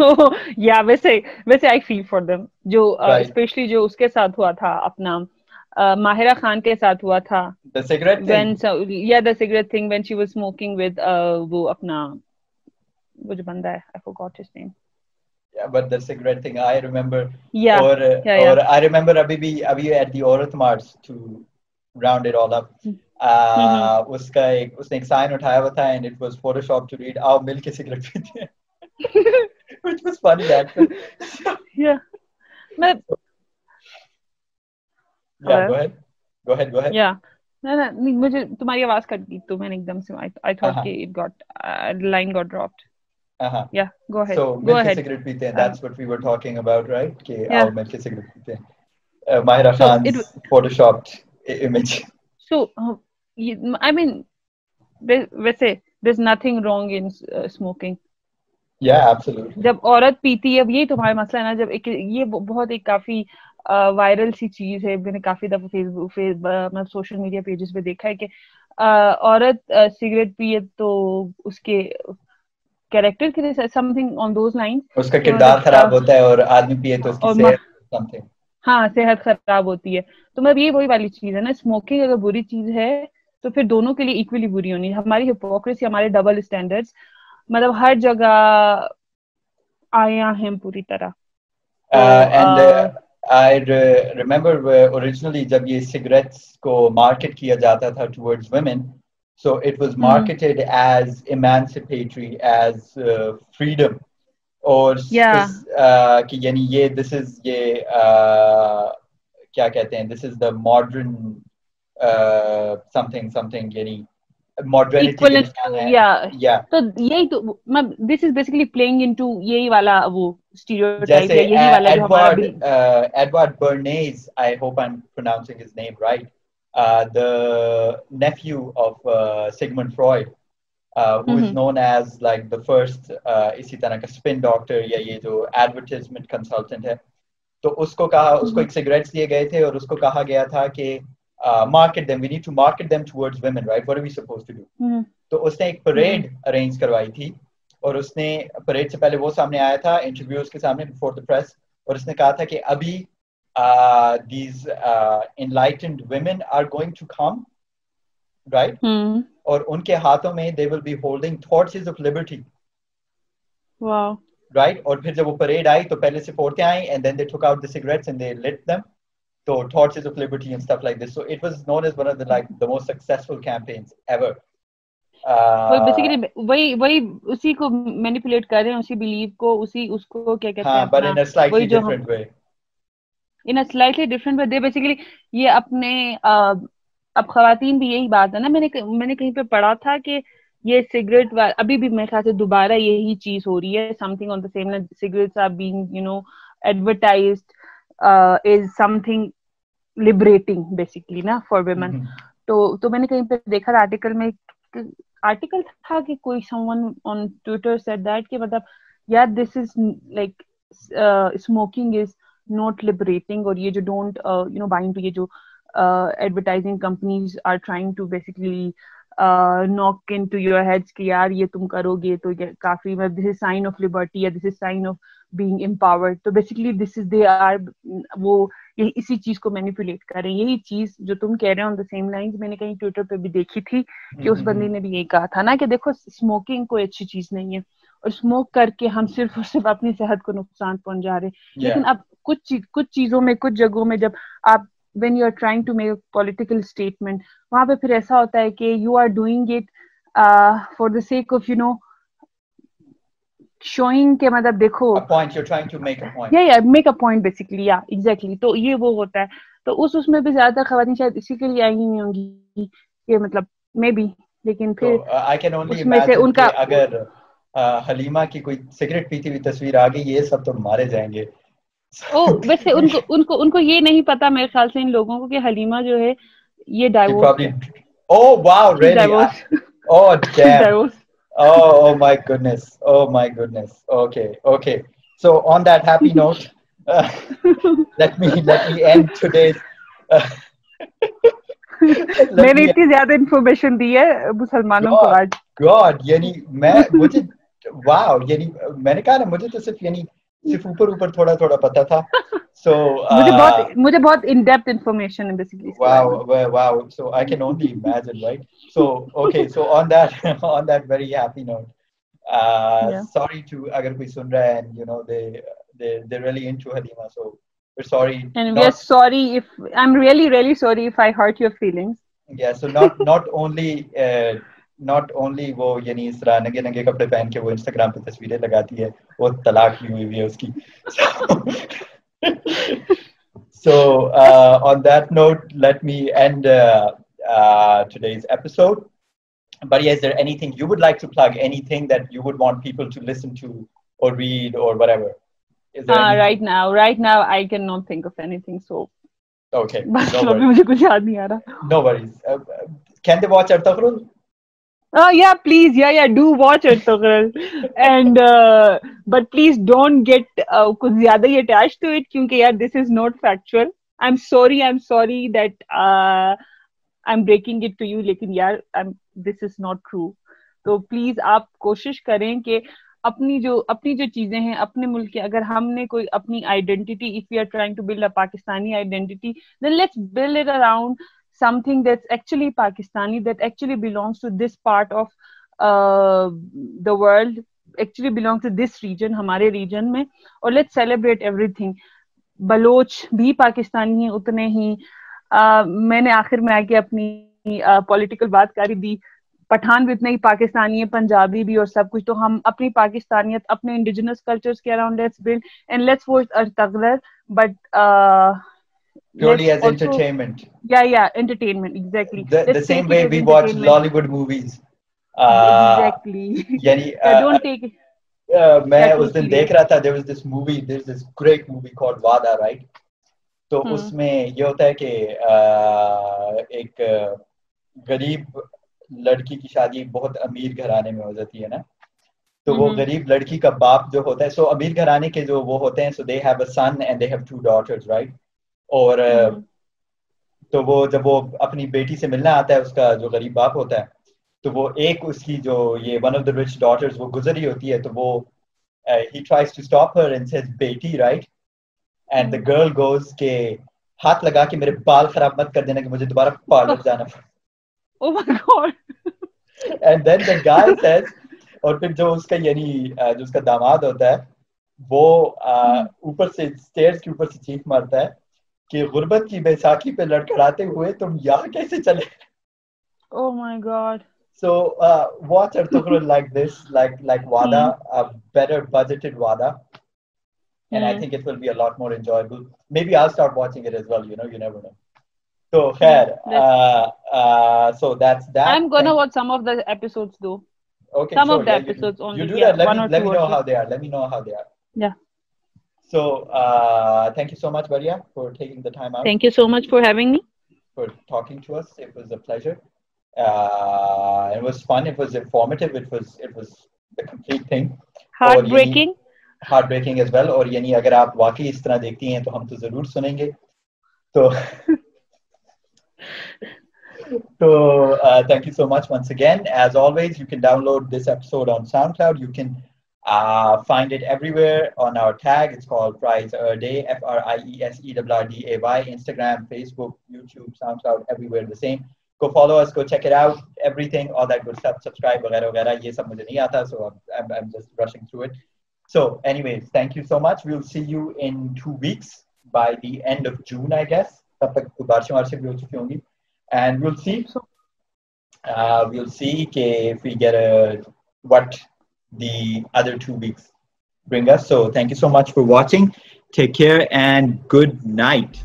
no yeah ویسے ویسے i feel for them جو especially جو اس کے ساتھ ہوا تھا اپنا ماہرہ خان کے ساتھ ہوا تھا the cigarette when so, yeah the cigarette thing when she was smoking with uh, وہ اپنا وہ جو بندہ ہے i forgot his name yeah but the cigarette thing i remember yeah or yeah, yeah. or i remember abhi bhi abhi at the aurat march to round it all up mm. Mm-hmm. اس کا ایک اس نے ایک sign اٹھایا ہوا تھا and it was Photoshop to read آؤ مل کے سگریٹ پیتے ہیں۔ وچ واز فنی دیٹ یا میں گو ہیڈ گو ہیڈ یا نہیں نہیں مجھے تمہاری آواز کٹ گئی تو میں نے ایک دم سے آئی تھاٹ uh-huh. کہ it got line got dropped یا go ahead so go ahead cigarette پیتے ہیں. That's what we were talking about right کہ آؤ مل کے سگریٹ پیتے ہیں۔ Mahira Khan photoshopped image. So uh, I mean, ویسے there's nothing wrong in uh, smoking. Yeah, absolutely. جب عورت پیتی ہے اب یہی تمہارا مسئلہ ہے نا جب ایک یہ بہت ایک کافی وائرل سی چیز ہے میں نے کافی دفعہ فیس بک مطلب سوشل میڈیا پیجز پہ دیکھا ہے کہ عورت سگریٹ پیے تو اس کے کیریکٹر کے لیے something on those lines اس کا کردار خراب ہوتا ہے اور آدمی پیے تو اس کی صحت ہاں صحت خراب ہوتی ہے تو میں یہ وہی والی چیز ہے نا اسموکنگ اگر بری چیز ہے تو پھر دونوں کے لیے ایکولی بری ہونی ہماری ہپوکریسی ہمارے ڈبل اسٹینڈرڈ مطلب ہر جگہ آیا ہیں پوری طرح۔ ریمبر اوریجنلی جب یہ سگریٹس کو مارکیٹ کیا جاتا تھا towards women so it was marketed as as freedom اور کہ یعنی یہ دس از یہ کیا کہتے ہیں this is the modern something something یعنی nephew of Sigmund Freud known as like the first اسی طرح کا اسپن ڈاکٹر یا یہ جو ایڈورٹیزمنٹ کنسلٹنٹ ہے تو اس کو کہا اس کو ایک سگریٹس دیے گئے تھے اور اس کو کہا گیا تھا کہ market them we need to market them towards women right what are we suppose to do تو اس نے ایک پریڈ ارینج کروائی تھی اور اس نے پریڈ سے پہلے وہ سامنے آیا تھا انٹرویوز کے سامنے بفور دا پریس اور اس نے کہا تھا کہ ابھی these enlightened women are going to come right اور ان کے ہاتھوں میں they will be holding thoughts of liberty right اور پھر جب وہ پریڈ آئی تو پہلے سے پورتے آئیں and then they took out the cigarettes and they lit them تو thoughts of liberty and stuff like this so it was known as one of the like the most successful campaigns ever وہی وہی اسی کو manipulate کر رہے ہیں اسی blue کو اسی اس کو کیا کہتے ہیں but in a slightly different way in a slightly different way they basically یہ اپنے اب خواتین بھی یہی بات ہے نا میں نے میں نے کہیں پہ پڑھا تھا کہ یہ سگریٹ ابھی بھی میرے خیال سے دوبارہ یہی چیز ہو رہی ہے something on the same cigarettes are being you know advertised as something liberating basically نا فار ویمن تو تو میں نے کہیں پہ دیکھا آرٹیکل میں آرٹیکل تھا کہ کوئی someone on Twitter said that کہ مطلب یار this is like smoking is not liberating اور یہ جو don't you know buying to یہ جو advertising companies are trying to basically knock into your heads کہ یار یہ تم کرو گے تو کافی this is sign of liberty یا this is sign of being empowered تو basically this is they are وہ اسی چیز کو مینیپولیٹ کر رہے ہیں. یہی چیز جو تم کہہ رہے ہو آن دا سیم لائن میں نے کہیں ٹویٹر پہ بھی دیکھی تھی کہ اس بندی نے بھی یہی کہا تھا نا کہ دیکھو اسموکنگ کوئی اچھی چیز نہیں ہے اور اسموک کر کے ہم صرف اور صرف اپنی صحت کو نقصان پہنچا رہے لیکن اب کچھ کچھ چیزوں میں کچھ جگہوں میں جب آپ when you are trying to make political statement وہاں پہ پھر ایسا ہوتا ہے کہ you are doing it for the sake of you know showing کے مطلب دیکھو۔ میک اے پوائنٹ بیسکلی یا ایگزیکٹلی تو یہ وہ ہوتا ہے۔ تو اس اس میں بھی زیادہ خواتین شاید اسی کے لیے آئی نہیں ہوں گی کہ مطلب میں بھی لیکن پھر اس میں سے ان کا اگر حلیمہ کی کوئی سگریٹ پیتی ہوئی تصویر آ گئی یہ سب تو مارے جائیں گے۔ ویسے ان کو ان کو ان کو یہ نہیں پتا میرے خیال سے ان لوگوں کو کہ حلیمہ جو ہے یہ divorce Oh wow, really? Oh damn. Oh, oh my goodness. Oh my goodness. Okay, okay. So on that happy note, uh, let me let me end today's. Uh, میں نے اتنی زیادہ انفارمیشن دی ہے مسلمانوں کو آج گاڈ یعنی میں مجھے واو یعنی میں نے کہا نا مجھے تو صرف یعنی صرف اوپر اوپر تھوڑا تھوڑا پتا تھا۔ سو مجھے بہت مجھے بہت ان ڈیپتھ انفارمیشن ہے basically wow wow so I can only imagine right so okay so on that on that very happy note sorry to اگر کوئی سن رہا ہے you know they they they really into Halime so we're sorry and we are sorry if i'm really really sorry if i hurt your feelings. Yeah so not not only uh, not only وہ یعنی اس طرح ننگے ننگے کپڑے پہن کے وہ Instagram پہ تصویریں لگاتی ہے وہ طلاق ہی ہوئی ہوئی ہے اس کی۔ So on that note let me end today's episode but yes there anything you would like to plug anything that you would want people to listen to اور ریڈ اور whatever Uh, right now, right now, I cannot think of anything, so... Okay, no worries. Uh, can they بہت چڑھتا Ah, yeah please. Yeah yeah do watch it and uh, but please don't get کچھ زیادہ ہی attached to it کیونکہ یار this is not factual. I'm sorry I'm sorry that uh, I'm breaking it to you لیکن یار this is not true. تو please آپ کوشش کریں کہ اپنی جو اپنی جو چیزیں ہیں اپنے ملک کے اگر ہم نے کوئی اپنی identity if you are trying to build a Pakistani identity then let's build it around something that's actually Pakistani, that actually belongs to this part of uh, the world, actually belongs to this region, ہمارے region میں اور let's celebrate everything. Baloch بھی پاکستانی ہیں اتنے ہی میں نے آخر میں آ کے اپنی پولیٹیکل بات کری دی پٹھان بھی اتنے ہی پاکستانی ہیں پنجابی بھی اور سب کچھ تو ہم اپنی پاکستانیت اپنے انڈیجنس کلچرز کے around let's build and let's watch Ertugrul but purely as also, entertainment. Yeah, yeah, entertainment, exactly. The, the same way we watch Lollywood movies. Uh, exactly. Yani, uh, don't take it. میں اس دن دیکھ رہا تھا there was this movie there's this great movie called Wada right تو اس میں یہ ہوتا ہے کہ ایک غریب لڑکی کی شادی بہت امیر گھرانے میں ہو جاتی ہے نا تو وہ غریب لڑکی کا باپ جو ہوتا ہے سو امیر گھرانے کے جو وہ ہوتے ہیں so they have a son and they have two daughters right اور تو وہ جب وہ اپنی بیٹی سے ملنا آتا ہے اس کا جو غریب باپ ہوتا ہے تو وہ ایک اس کی جو یہ one of the rich daughters وہ گزری ہوتی ہے تو وہ ہی tries to stop her in says بیٹی right and the girl goes کے ہاتھ لگا کے میرے بال خراب مت کر دینا کہ مجھے دوبارہ پارلر جانا۔ پڑے and then the guy says اور پھر جو اس کا یعنی جو اس کا داماد ہوتا ہے وہ اوپر سے اسٹیئرس کے اوپر سے چیخ مارتا ہے۔ کہ غربت کی بیساکھی پہ لڑکڑاتے ہوئے تم یہاں کیسے چلے oh my god so uh, watch Artugrul like this like like Wada mm. a better budgeted Wada and mm. I think it will be a lot more enjoyable maybe I'll start watching it as well you know you never know So, khair, uh, uh, so that's that. I'm gonna Thank watch some of the episodes though. Okay, some sure, of the yeah, episodes you, only. You do yeah, that. Let one me, or let two me know or how they are. Let me know how they are. Yeah. So, uh, thank you so much, Varia, for taking the time out. Thank you so much for having me. For talking to us, it was a pleasure. Uh, it was fun. It was informative. It was it was the complete thing. Heartbreaking. Breaking as well اور یعنی اگر آپ واقعی اس طرح دیکھتی ہیں تو ہم تو ضرور سنیں گے تو تو thank you so much once again as always you can download this episode on SoundCloud you can find it everywhere on our tag it's call prize day F R I E S E double R D A Y Instagram Facebook YouTube SoundCloud everywhere the same کو follow اس کو check it out everything all that good subscribe وغیرہ وغیرہ یہ سب مجھے نہیں آتا so I'm just rushing through it So, anyways, thank you so much. We'll see you in two weeks by the end of June, I guess. And we'll see. Uh, we'll see if we get a, what the other two weeks bring us. So, thank you so much for watching. Take care and good night.